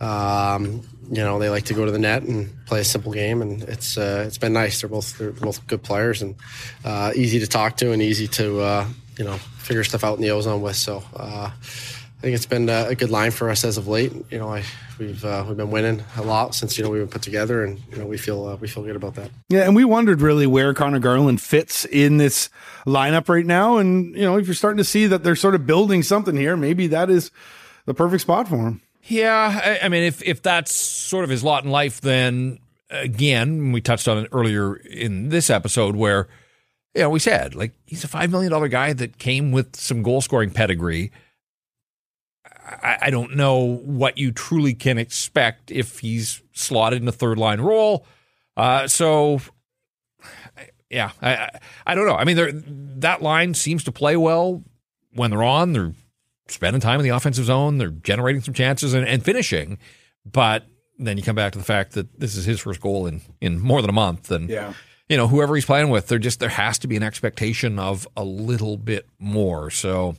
Um, you know, they like to go to the net and play a simple game, and it's uh, it's been nice. They're both they're both good players and uh, easy to talk to and easy to you know figure stuff out in the ozone with. So uh, I think it's been a good line for us as of late. You know, I, we've uh, we've been winning a lot since you know we've been put together, and you know we feel uh, we feel good about that. Yeah, and we wondered really where Conor Garland fits in this lineup right now, and you know if you're starting to see that they're sort of building something here, maybe that is the perfect spot for him. Yeah, I, I mean, if if that's sort of his lot in life, then again, we touched on it earlier in this episode where you know, we said like he's a five million dollar guy that came with some goal scoring pedigree. I, I, don't know what you truly can expect if he's slotted in a third line role. Uh, so, yeah, I, I don't know. I mean, that line seems to play well when they're on. They're spending time in the offensive zone. They're generating some chances and, and finishing. But then you come back to the fact that this is his first goal in in more than a month, and yeah you know, whoever he's playing with, there just there has to be an expectation of a little bit more. So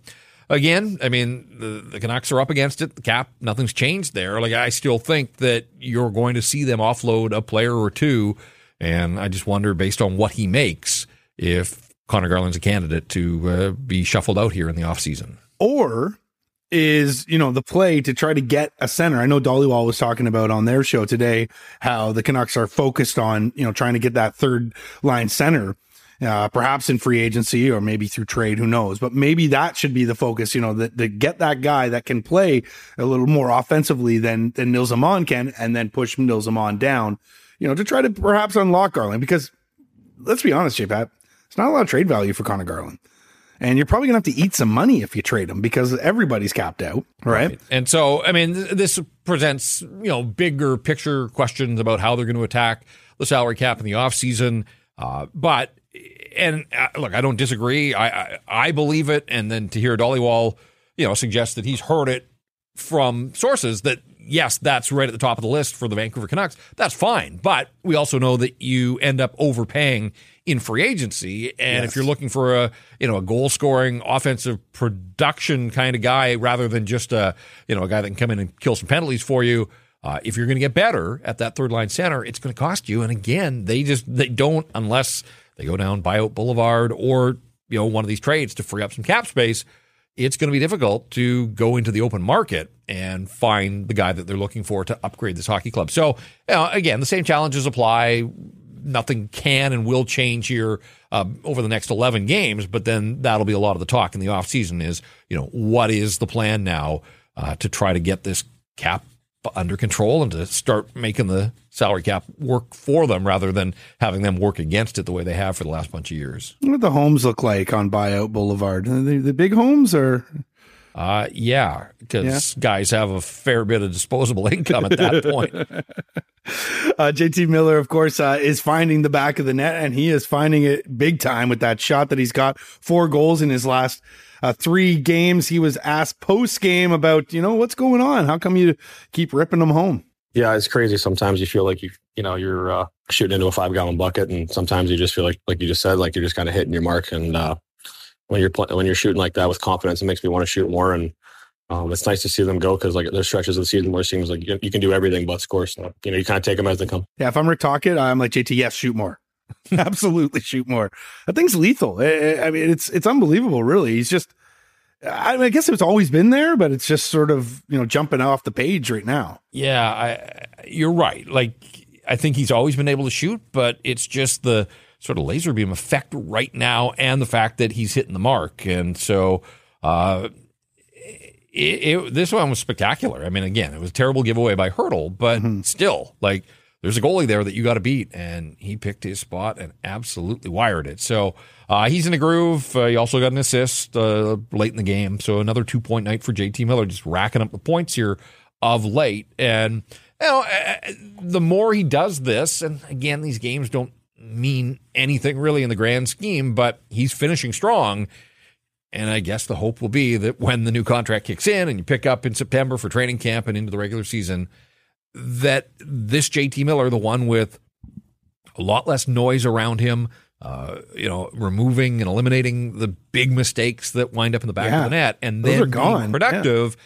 again, I mean, the, the Canucks are up against it. The cap, nothing's changed there. Like I still think that you're going to see them offload a player or two, and I just wonder, based on what he makes, if Conor Garland's a candidate to uh, be shuffled out here in the offseason. Or is, you know, the play to try to get a center. I know Dhaliwal was talking about on their show today how the Canucks are focused on, you know, trying to get that third line center. Uh, perhaps in free agency or maybe through trade, who knows? But maybe that should be the focus, you know, that to get that guy that can play a little more offensively than than Nils Aman can, and then push Nils Aman down, you know, to try to perhaps unlock Garland. Because let's be honest, J Pat, it's not a lot of trade value for Conor Garland and you're probably going to have to eat some money if you trade them because everybody's capped out, right? right? And so, I mean, this presents you know bigger picture questions about how they're going to attack the salary cap in the offseason. Uh, but and uh, look, I don't disagree. I, I, I believe it, and then to hear Dhaliwal, you know, suggest that he's heard it from sources that yes, that's right at the top of the list for the Vancouver Canucks. That's fine, but we also know that you end up overpaying in free agency. And yes. if you're looking for a you know a goal scoring offensive production kind of guy rather than just a you know a guy that can come in and kill some penalties for you, uh, if you're going to get better at that third line center, it's going to cost you. And again, they just they don't unless they go down buyout Boulevard or you know one of these trades to free up some cap space. It's going to be difficult to go into the open market and find the guy that they're looking for to upgrade this hockey club. So you know, again, the same challenges apply. Nothing can and will change here uh, over the next 11 games, but then that'll be a lot of the talk in the offseason is, you know, what is the plan now uh, to try to get this cap under control and to start making the salary cap work for them rather than having them work against it the way they have for the last bunch of years. What the homes look like on Buyout Boulevard? The, the big homes or? Uh, yeah, because yeah. guys have a fair bit of disposable income at that point. uh, JT Miller, of course, uh, is finding the back of the net, and he is finding it big time with that shot that he's got. Four goals in his last uh, three games. He was asked post game about, you know, what's going on? How come you keep ripping them home? Yeah, it's crazy. Sometimes you feel like you, you know, you're uh, shooting into a five gallon bucket, and sometimes you just feel like, like you just said, like you're just kind of hitting your mark. And uh, when you're when you're shooting like that with confidence, it makes me want to shoot more. And um, it's nice to see them go because like there's stretches of the season where it seems like you, you can do everything but score. So you know, you kind of take them as they come. Yeah, if I'm Rick Tocchet, I'm like JT. Yes, shoot more. Absolutely, shoot more. That thing's lethal. I mean, it's it's unbelievable. Really, he's just I, mean, I guess it's always been there, but it's just sort of you know jumping off the page right now. Yeah, I, you're right. Like I think he's always been able to shoot, but it's just the sort of laser beam effect right now, and the fact that he's hitting the mark, and so. Uh, it, it, this one was spectacular. I mean, again, it was a terrible giveaway by Hertl, but mm-hmm. still, like, there's a goalie there that you got to beat, and he picked his spot and absolutely wired it. So uh, he's in a groove. Uh, he also got an assist uh, late in the game. So another two point night for JT Miller, just racking up the points here of late. And you know, uh, the more he does this, and again, these games don't mean anything really in the grand scheme, but he's finishing strong. And I guess the hope will be that when the new contract kicks in and you pick up in September for training camp and into the regular season, that this JT Miller, the one with a lot less noise around him, uh, you know, removing and eliminating the big mistakes that wind up in the back yeah. of the net, and then being productive. Yeah.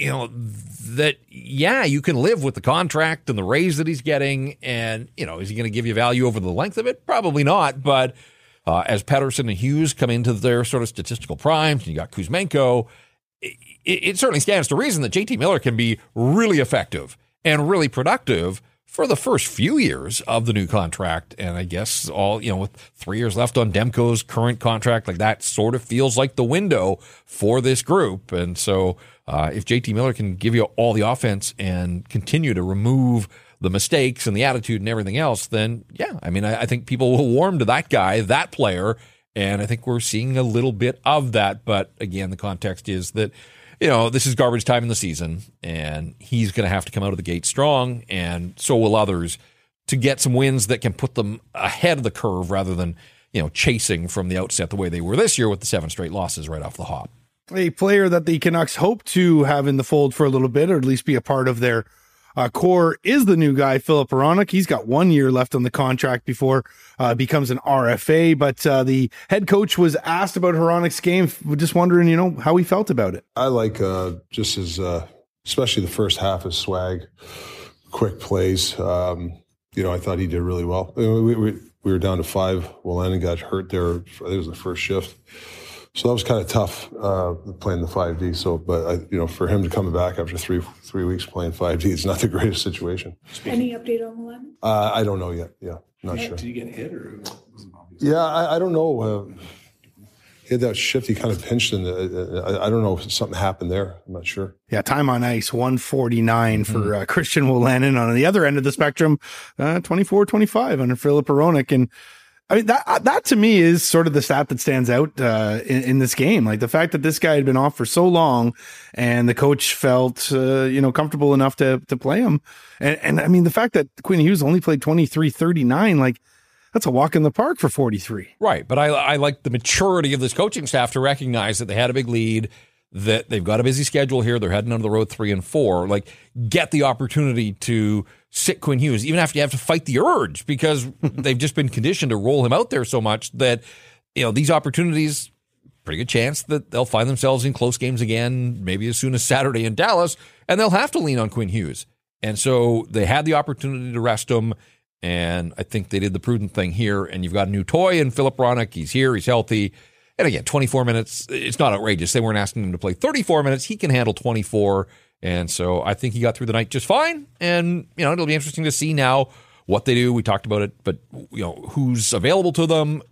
You know that yeah, you can live with the contract and the raise that he's getting, and you know, is he going to give you value over the length of it? Probably not. But uh, as Pettersson and Hughes come into their sort of statistical primes, and you got Kuzmenko, it, it certainly stands to reason that JT Miller can be really effective and really productive for the first few years of the new contract. And I guess all, you know, with three years left on Demko's current contract, like that sort of feels like the window for this group. And so uh, if JT Miller can give you all the offense and continue to remove the mistakes and the attitude and everything else, then yeah, I mean, I, I think people will warm to that guy, that player. And I think we're seeing a little bit of that. But again, the context is that you know, this is garbage time in the season, and he's going to have to come out of the gate strong, and so will others to get some wins that can put them ahead of the curve rather than, you know, chasing from the outset the way they were this year with the seven straight losses right off the hop. A player that the Canucks hope to have in the fold for a little bit, or at least be a part of their uh, core is the new guy, Filip Hronek. He's got one year left on the contract before uh, becomes an RFA. But uh, the head coach was asked about Hronek's game. Just wondering, you know, how he felt about it. I like uh, just his, uh, especially the first half, his swag, quick plays. Um, you know, I thought he did really well. We, we, we were down to five. Wolanin got hurt there. I think it was the first shift. So that was kind of tough uh, playing the 5D. So, but I, you know, for him to come back after three three weeks playing 5D, it's not the greatest situation. Any update on Wolanin? Uh, I don't know yet. Yeah, not sure. Did he get hit or? Yeah, I, I don't know. Uh, he had that shift. He kind of pinched, and I, I, don't know if something happened there. I'm not sure. Yeah, time on ice 149 mm-hmm. for uh, Christian Wolanin. On the other end of the spectrum, uh, 24 25 under Filip Hronek. And I mean that uh, that to me is sort of the stat that stands out uh, in, in, this game. Like the fact that this guy had been off for so long, and the coach felt uh, you know comfortable enough to to play him, and and I mean the fact that Quinn Hughes only played 23, 39, like that's a walk in the park for 43. Right, but I I like the maturity of this coaching staff to recognize that they had a big lead that they've got a busy schedule here. They're heading on the road three and four. Like, get the opportunity to sit Quinn Hughes, even after you have to fight the urge because they've just been conditioned to roll him out there so much that, you know, these opportunities, pretty good chance that they'll find themselves in close games again, maybe as soon as Saturday in Dallas, and they'll have to lean on Quinn Hughes. And so they had the opportunity to rest him. And I think they did the prudent thing here. And you've got a new toy in Filip Hronek. He's here, he's healthy. And again, 24 minutes, it's not outrageous. They weren't asking him to play 34 minutes. He can handle 24. And so I think he got through the night just fine. And, you know, it'll be interesting to see now what they do. We talked about it, but, you know, who's available to them?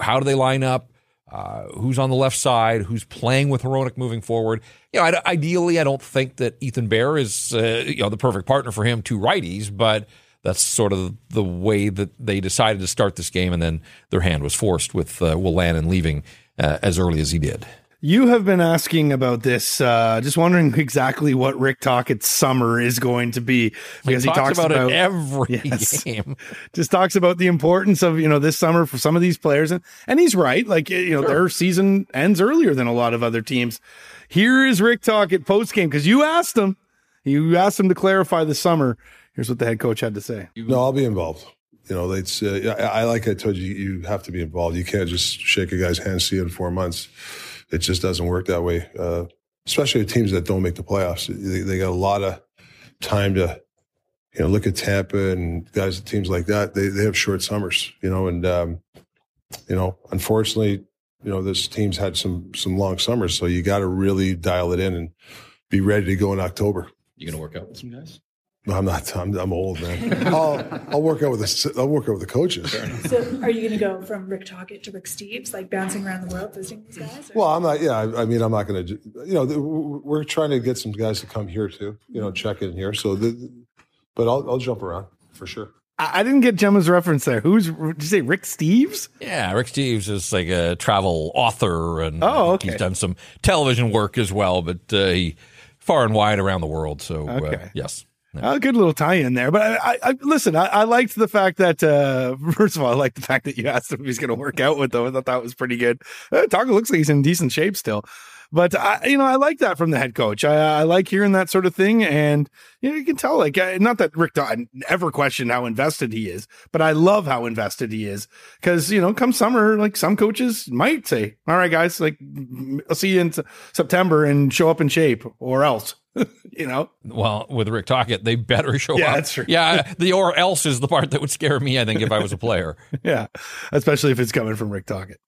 How do they line up? Uh, who's on the left side? Who's playing with Hronek moving forward? You know, I, ideally, I don't think that Ethan Bear is, uh, you know, the perfect partner for him, two righties, but that's sort of the way that they decided to start this game, and then their hand was forced with uh, Wolanin leaving uh, as early as he did. You have been asking about this. Uh, just wondering exactly what Rick Tocchet's summer is going to be because he, he talks, about, about, it every yes, game. Just talks about the importance of you know this summer for some of these players, and and he's right. Like you know sure. their season ends earlier than a lot of other teams. Here is Rick Tocchet post game because you asked him, you asked him to clarify the summer. Here's what the head coach had to say. No, I'll be involved. You know, it's uh, I, I like I told you, you have to be involved. You can't just shake a guy's hand, see in four months. It just doesn't work that way. Uh, especially teams that don't make the playoffs. They, they, got a lot of time to, you know, look at Tampa and guys, teams like that. They they have short summers, you know, and um, you know, unfortunately, you know, this team's had some some long summers, so you got to really dial it in and be ready to go in October. You gonna work out with some guys? I'm not. I'm, I'm old, man. I'll, I'll work out with the. I'll work out with the coaches. So, are you going to go from Rick Tocchet to Rick Steves, like bouncing around the world visiting these guys? Or? Well, I'm not. Yeah, I, I mean, I'm not going to. You know, we're trying to get some guys to come here too. You know, check in here. So, the, but I'll, I'll jump around for sure. I didn't get Gemma's reference there. Who's did you say? Rick Steves? Yeah, Rick Steves is like a travel author, and oh, okay. he's done some television work as well, but uh, he far and wide around the world. So, uh, okay. uh, yes. A good little tie in there. But I, I, I listen, I, I, liked the fact that, uh, first of all, I like the fact that you asked him if he's going to work out with them. I thought that was pretty good. Uh, Taco looks like he's in decent shape still. But I, you know, I like that from the head coach. I, I like hearing that sort of thing, and you know, you can tell. Like, uh, not that Rick Dodd ever questioned how invested he is, but I love how invested he is because you know, come summer, like some coaches might say, "All right, guys, like I'll see you in September and show up in shape, or else." you know. Well, with Rick Tocchet, they better show yeah, up. That's true. Yeah, the or else is the part that would scare me. I think if I was a player. yeah, especially if it's coming from Rick Tocchet.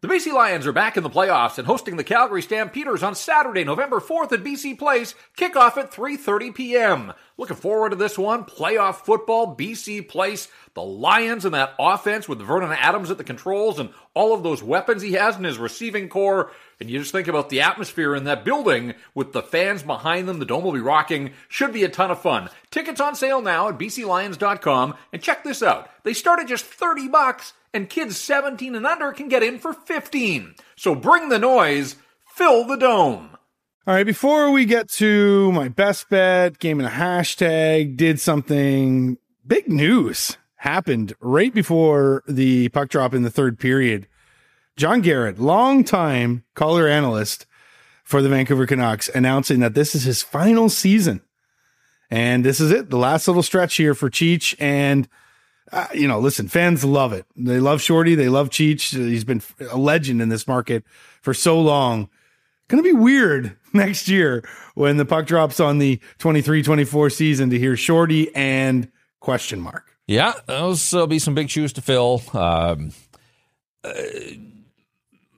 The BC Lions are back in the playoffs and hosting the Calgary Stampeders on Saturday, November 4th at BC Place. Kickoff at 3:30 p.m. Looking forward to this one. Playoff football, BC Place, the Lions and that offense with Vernon Adams at the controls and all of those weapons he has in his receiving corps. And you just think about the atmosphere in that building with the fans behind them. The dome will be rocking. Should be a ton of fun. Tickets on sale now at bclions.com. And check this out. They start at just 30 bucks and kids 17 and under can get in for 15. So bring the noise, fill the dome. All right, before we get to my best bet, game and a hashtag, did something big news happened right before the puck drop in the third period. John Garrett, longtime caller analyst for the Vancouver Canucks, announcing that this is his final season. And this is it, the last little stretch here for Cheech. And uh, you know, listen, fans love it. They love Shorty. They love Cheech. He's been a legend in this market for so long. Going to be weird next year when the puck drops on the 23-24 season to hear Shorty and question mark. Yeah, those will be some big shoes to fill. Um, uh,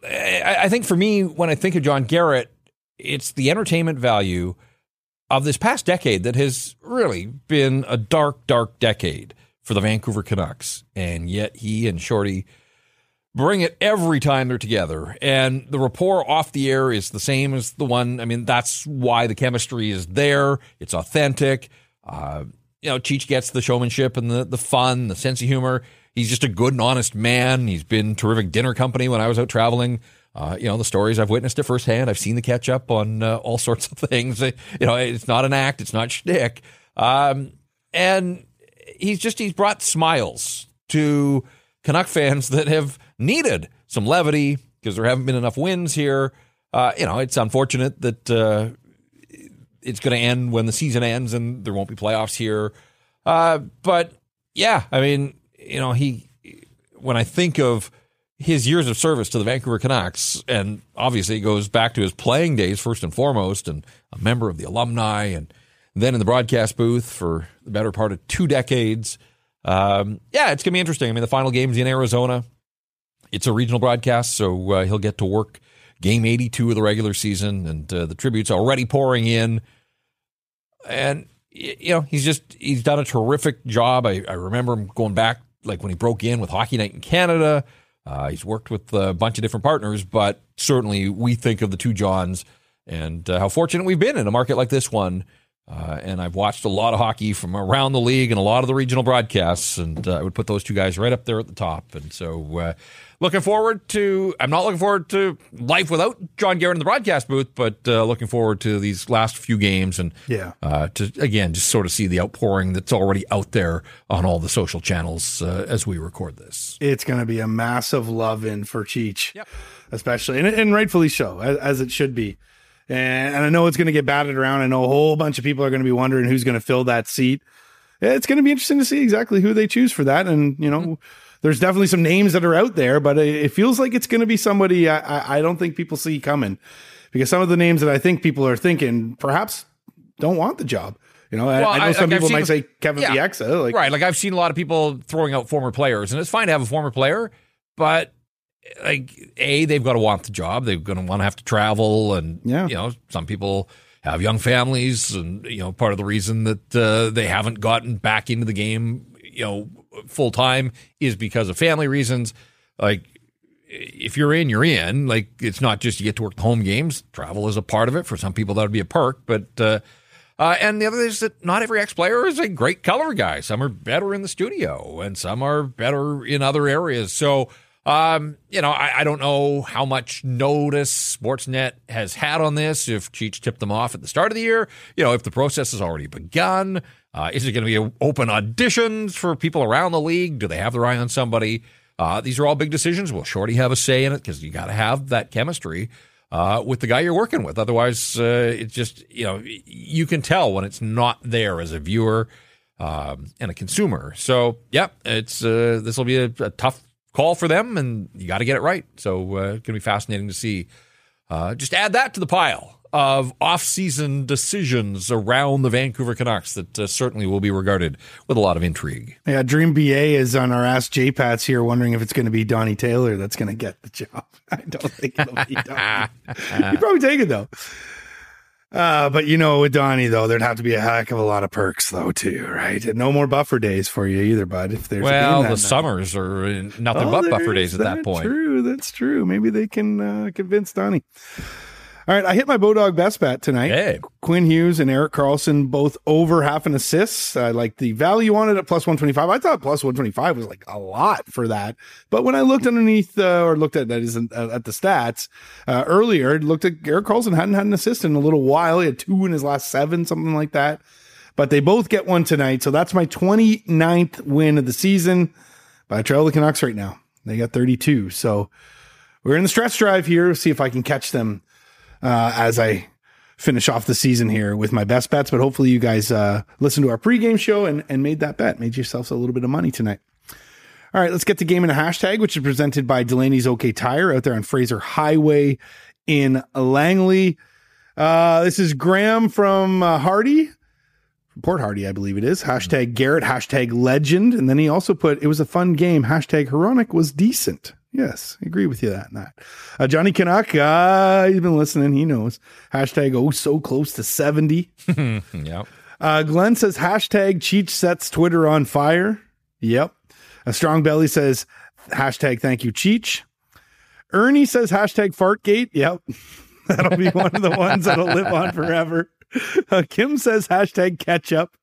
I, I think for me, when I think of John Garrett, it's the entertainment value of this past decade that has really been a dark, dark decade for the Vancouver Canucks. And yet he and Shorty bring it every time they're together. And the rapport off the air is the same as the one. I mean, that's why the chemistry is there. It's authentic. Uh, you know, Cheech gets the showmanship and the, the fun, the sense of humor. He's just a good and honest man. He's been terrific dinner company when I was out traveling. Uh, you know, the stories I've witnessed it firsthand. I've seen the catch up on uh, all sorts of things. You know, it's not an act. It's not shtick. Um, and he's just he's brought smiles to Canuck fans that have needed some levity because there haven't been enough wins here. Uh, you know, it's unfortunate that uh, it's going to end when the season ends and there won't be playoffs here. Uh, but yeah, I mean, you know, he when I think of his years of service to the Vancouver Canucks, and obviously it goes back to his playing days first and foremost, and a member of the alumni and then in the broadcast booth for the better part of two decades. Um, yeah, it's going to be interesting. I mean, the final game's in Arizona. It's a regional broadcast, so uh, he'll get to work game 82 of the regular season, and uh, the tributes already pouring in. And, you know, he's just, he's done a terrific job. I, I remember him going back, like when he broke in with Hockey Night in Canada. Uh, he's worked with a bunch of different partners, but certainly we think of the two Johns and uh, how fortunate we've been in a market like this one. Uh, and I've watched a lot of hockey from around the league and a lot of the regional broadcasts, and uh, I would put those two guys right up there at the top. And so, uh, looking forward to. I'm not looking forward to life without John Garrett in the broadcast booth, but uh, looking forward to these last few games and Yeah. uh, to again just sort of see the outpouring that's already out there on all the social channels uh, as we record this. It's going to be a massive love in for Cheech, Yep. especially, and, and rightfully so, as, as it should be. And, and I know it's going to get batted around. I know a whole bunch of people are going to be wondering who's going to fill that seat. It's going to be interesting to see exactly who they choose for that. And, you know, there's definitely some names that are out there, but it, it feels like it's going to be somebody I, I, don't think people see coming because some of the names that I think people are thinking perhaps don't want the job. You know, I- Well, I, know I- some like, people seen might say Kevin yeah. Bieksa. Like, right. Like I've seen a lot of people throwing out former players, and it's fine to have a former player, but like a they've got to want the job. They're going to want to have to travel, and Yeah. you know some people have young families, and you know part of the reason that uh, they haven't gotten back into the game, you know, full time is because of family reasons. Like if you're in, you're in. Like it's not just you get to work the home games. Travel is a part of it. For some people, that would be a perk, but. Uh, uh, and the other thing is that not every ex player is a great color guy. Some are better in the studio, and some are better in other areas. So, um, you know, I, I don't know how much notice Sportsnet has had on this. If Cheech tipped them off at the start of the year, you know, if the process has already begun, uh, is it going to be open auditions for people around the league? Do they have their eye on somebody? Uh, these are all big decisions. Will Shorty have a say in it? Because you got to have that chemistry uh, with the guy you're working with. Otherwise, uh, it's just you know you can tell when it's not there as a viewer um, and a consumer. So yeah, it's uh, this will be a, a tough call for them, and you got to get it right. So uh, it's gonna be fascinating to see. Uh, just add that to the pile of off-season decisions around the Vancouver Canucks that uh, certainly will be regarded with a lot of intrigue. Yeah, Dream BA is on our Ask J Pats here, wondering if it's going to be Donnie Taylor that's going to get the job. I don't think it'll be Donnie. He'd probably take it though. Uh, but you know, with Donnie though, there'd have to be a heck of a lot of perks though, too, right? And no more buffer days for you either, bud. If there's Well, the night. summers are uh, nothing Oh, but buffer days at that that. point. True, that's true. Maybe they can uh, convince Donnie. All right, I hit my Bodog best bet tonight. Hey. Quinn Hughes and Erik Karlsson both over half an assist. I like the value on it at plus 125. I thought plus 125 was like a lot for that. But when I looked underneath uh, or looked at that isn't uh, at the stats uh, earlier, looked at Erik Karlsson hadn't had an assist in a little while. He had two in his last seven, something like that. But they both get one tonight. So that's my 29th win of the season. But I trail the Canucks right now. They got 32. So we're in the stretch drive here. See if I can catch them uh, as I finish off the season here with my best bets. But hopefully, you guys uh, listened to our pregame show and, and made that bet, made yourselves a little bit of money tonight. All right, let's get to game and a hashtag, which is presented by Delaney's OK Tire out there on Fraser Highway in Langley. Uh, this is Graham from uh, Hardy. Port Hardy, I believe it is. Hashtag Garrett, hashtag legend. And then he also put, it was a fun game. Hashtag Hronek was decent. Yes, I agree with you that that. Uh, Johnny Canuck, uh, he's been listening. He knows. Hashtag oh so close to 70. Yeah. Uh, Glenn says hashtag Cheech sets Twitter on fire. Yep. A strong belly says hashtag thank you Cheech. Ernie says hashtag fartgate. Yep. That'll be one of the ones that'll live on forever. Uh, Kim says hashtag ketchup.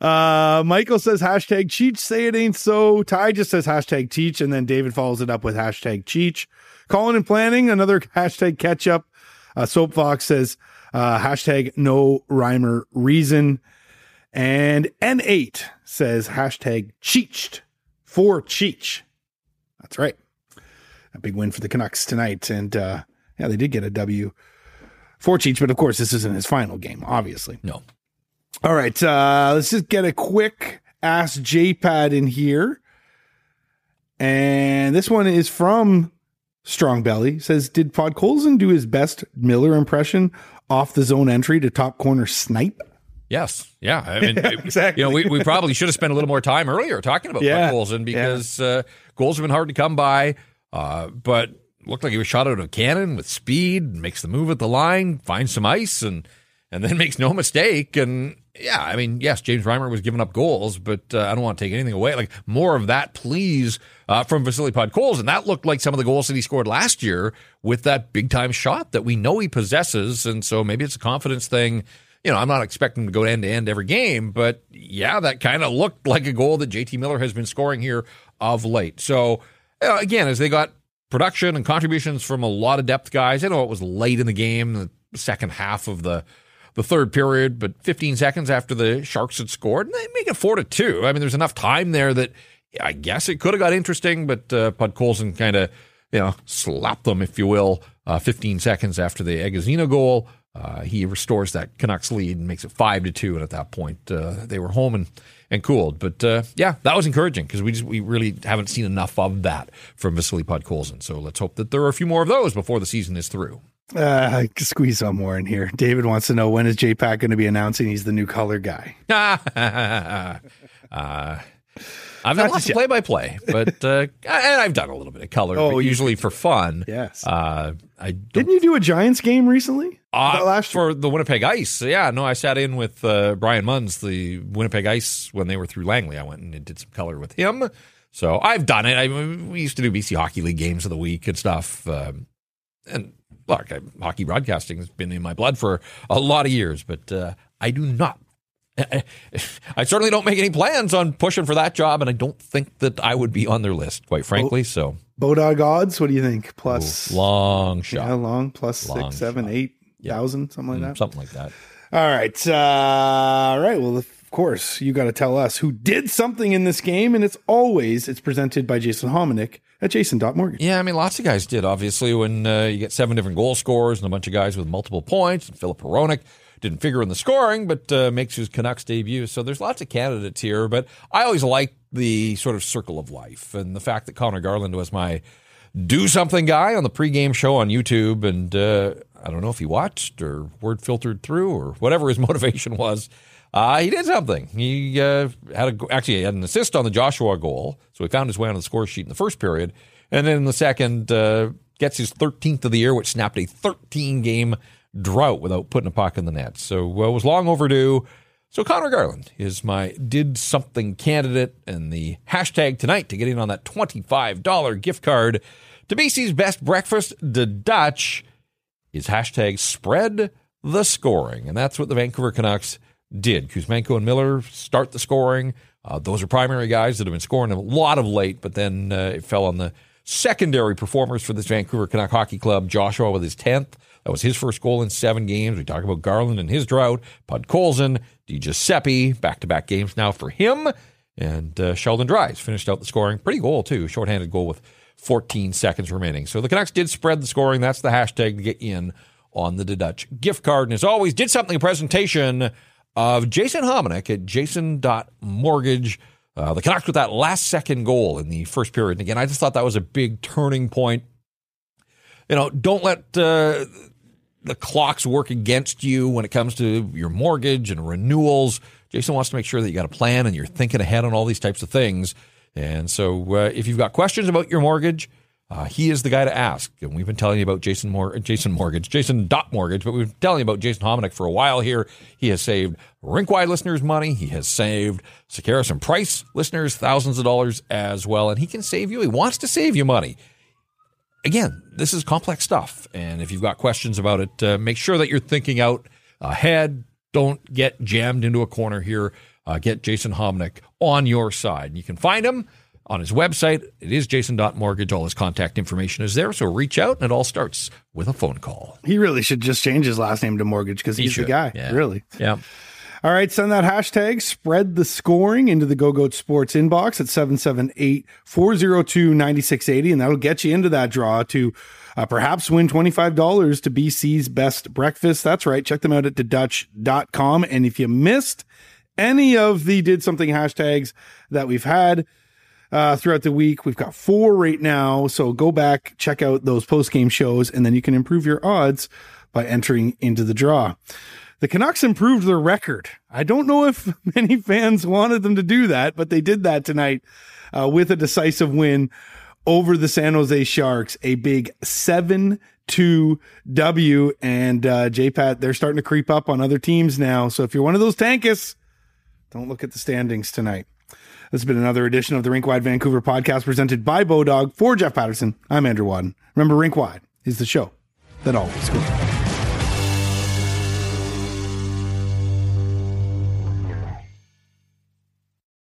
Uh, Michael says hashtag Cheech, say it ain't so. Ty just says hashtag Teach, and then David follows it up with hashtag Cheech. Colin and planning, another hashtag ketchup. Uh, Soapfox says uh, hashtag no rhymer reason. And N8 says hashtag Cheeched for Cheech. That's right. A big win for the Canucks tonight. And uh, yeah, they did get a W for Cheech, but of course, this isn't his final game, obviously. No. All right, uh, let's just get a quick Ask JPad in here. And this one is from Strong Belly. Says, Did Podkolzin do his best Miller impression off the zone entry to top corner snipe? Yes. Yeah. I mean, exactly. You know, we, we probably should have spent a little more time earlier talking about Yeah. Colson because uh, goals have been hard to come by. Uh, but looked like he was shot out of a cannon with speed, makes the move at the line, finds some ice, and and then makes no mistake. And yeah, I mean, yes, James Reimer was giving up goals, but uh, I don't want to take anything away. Like more of that, please, uh, from Vasily Podkolzin. And that looked like some of the goals that he scored last year with that big time shot that we know he possesses. And so maybe it's a confidence thing. You know, I'm not expecting to go end to end every game, but yeah, that kind of looked like a goal that JT Miller has been scoring here of late. So uh, again, as they got production and contributions from a lot of depth guys, I know it was late in the game, the second half of the the third period, but 15 seconds after the Sharks had scored, and they make it four to two. I mean, there's enough time there that I guess it could have got interesting, but uh, Podkolzin kind of you know slapped them, if you will, uh, 15 seconds after the Egazina goal. Uh, he restores that Canucks lead and makes it five to two, and at that point uh, they were home and and cooled. But uh, yeah, that was encouraging because we just we really haven't seen enough of that from Vasily Podkolzin. So let's hope that there are a few more of those before the season is through. Uh, squeeze some more in here. David wants to know when is JPAC going to be announcing he's the new color guy? uh, I've done lots of play by play, but uh, and I've done a little bit of color, Oh, but usually for fun. Yes. Uh, I Didn't you do a Giants game recently? Uh, last year? for the Winnipeg Ice. Yeah, no, I sat in with uh, Brian Munns, the Winnipeg Ice, when they were through Langley. I went and did some color with him. So I've done it. I we used to do BC Hockey League games of the week and stuff. Um, and look, I, hockey broadcasting has been in my blood for a lot of years, but uh, I do not. I certainly don't make any plans on pushing for that job, and I don't think that I would be on their list, quite frankly. So, Bodog odds. What do you think? Plus long yeah, shot, long plus Long six, seven, shot. eight Yeah. thousand, something like that. something like that. All right. Uh, all right. Well, of course, you got to tell us who did something in this game, and it's always it's presented by Jason Hominick at Jason.mortgage. Yeah, I mean, lots of guys did. Obviously, when uh, you get seven different goal scorers and a bunch of guys with multiple points, and Filip Hronek didn't figure in the scoring, but uh, makes his Canucks debut. So there's lots of candidates here. But I always like the sort of circle of life and the fact that Conor Garland was my do something guy on the pregame show on YouTube. And uh, I don't know if he watched or word filtered through or whatever his motivation was. Uh, he did something. He uh, had a, actually had an assist on the Joshua goal, so he found his way on the score sheet in the first period, and then in the second uh, gets his 13th of the year, which snapped a 13 game drought without putting a puck in the net. So it was long overdue. So Conor Garland is my did something candidate, and the hashtag tonight to get in on that $25 gift card to BC's best breakfast, the Dutch, is hashtag spread the scoring. And that's what the Vancouver Canucks did. Kuzmenko and Miller start the scoring. Uh, those are primary guys that have been scoring a lot of late, but then uh, it fell on the secondary performers for this Vancouver Canuck Hockey Club. Joshua with his 10th. That was his first goal in seven games. We talk about Garland and his drought. Podkolzin, Di Giuseppe, back to back games now for him. And uh, Sheldon Dries finished out the scoring. Pretty goal, too. Shorthanded goal with 14 seconds remaining. So the Canucks did spread the scoring. That's the hashtag to get in on the Dutch gift card. And as always, did something a presentation of Jason Hominick at jason.mortgage. Uh, the Canucks with that last second goal in the first period. And again, I just thought that was a big turning point. You know, don't let uh, the clocks work against you when it comes to your mortgage and renewals. Jason wants to make sure that you got a plan and you're thinking ahead on all these types of things. And so, uh, if you've got questions about your mortgage, uh, he is the guy to ask. And we've been telling you about Jason Mor- Jason Mortgage, Jason Dot Mortgage, but we've been telling you about Jason Hominick for a while here. He has saved Rinkwide listeners money. He has saved Sekeres and Price listeners thousands of dollars as well. And he can save you. He wants to save you money again, this is complex stuff. And if you've got questions about it, uh, make sure that you're thinking out ahead. Don't get jammed into a corner here. Uh, get Jason Hominick on your side. You can find him on his website. It is jason.mortgage. All his contact information is there. So reach out, and it all starts with a phone call. He really should just change his last name to Mortgage because He he's the guy. yeah. Really. Yeah. All right, send that hashtag spread the scoring into the Go Goat Sports inbox at 778 402 9680, and that'll get you into that draw to uh, perhaps win $25 to BC's best breakfast. That's right. Check them out at thedutch.com. And if you missed any of the did something hashtags that we've had, uh, throughout the week. We've got four right now. So go back, check out those post game shows, and then you can improve your odds by entering into the draw. the Canucks improved their record. I don't know if many fans wanted them to do that, but they did that tonight uh, with a decisive win over the San Jose Sharks, a big 7 2 W. And uh, JPAT, they're starting to creep up on other teams now. So if you're one of those tankus, don't look at the standings tonight. This has been another edition of the Rink Wide Vancouver podcast presented by Bodog for Jeff Patterson. I'm Andrew Wadden. Remember, Rink Wide is the show that always scores.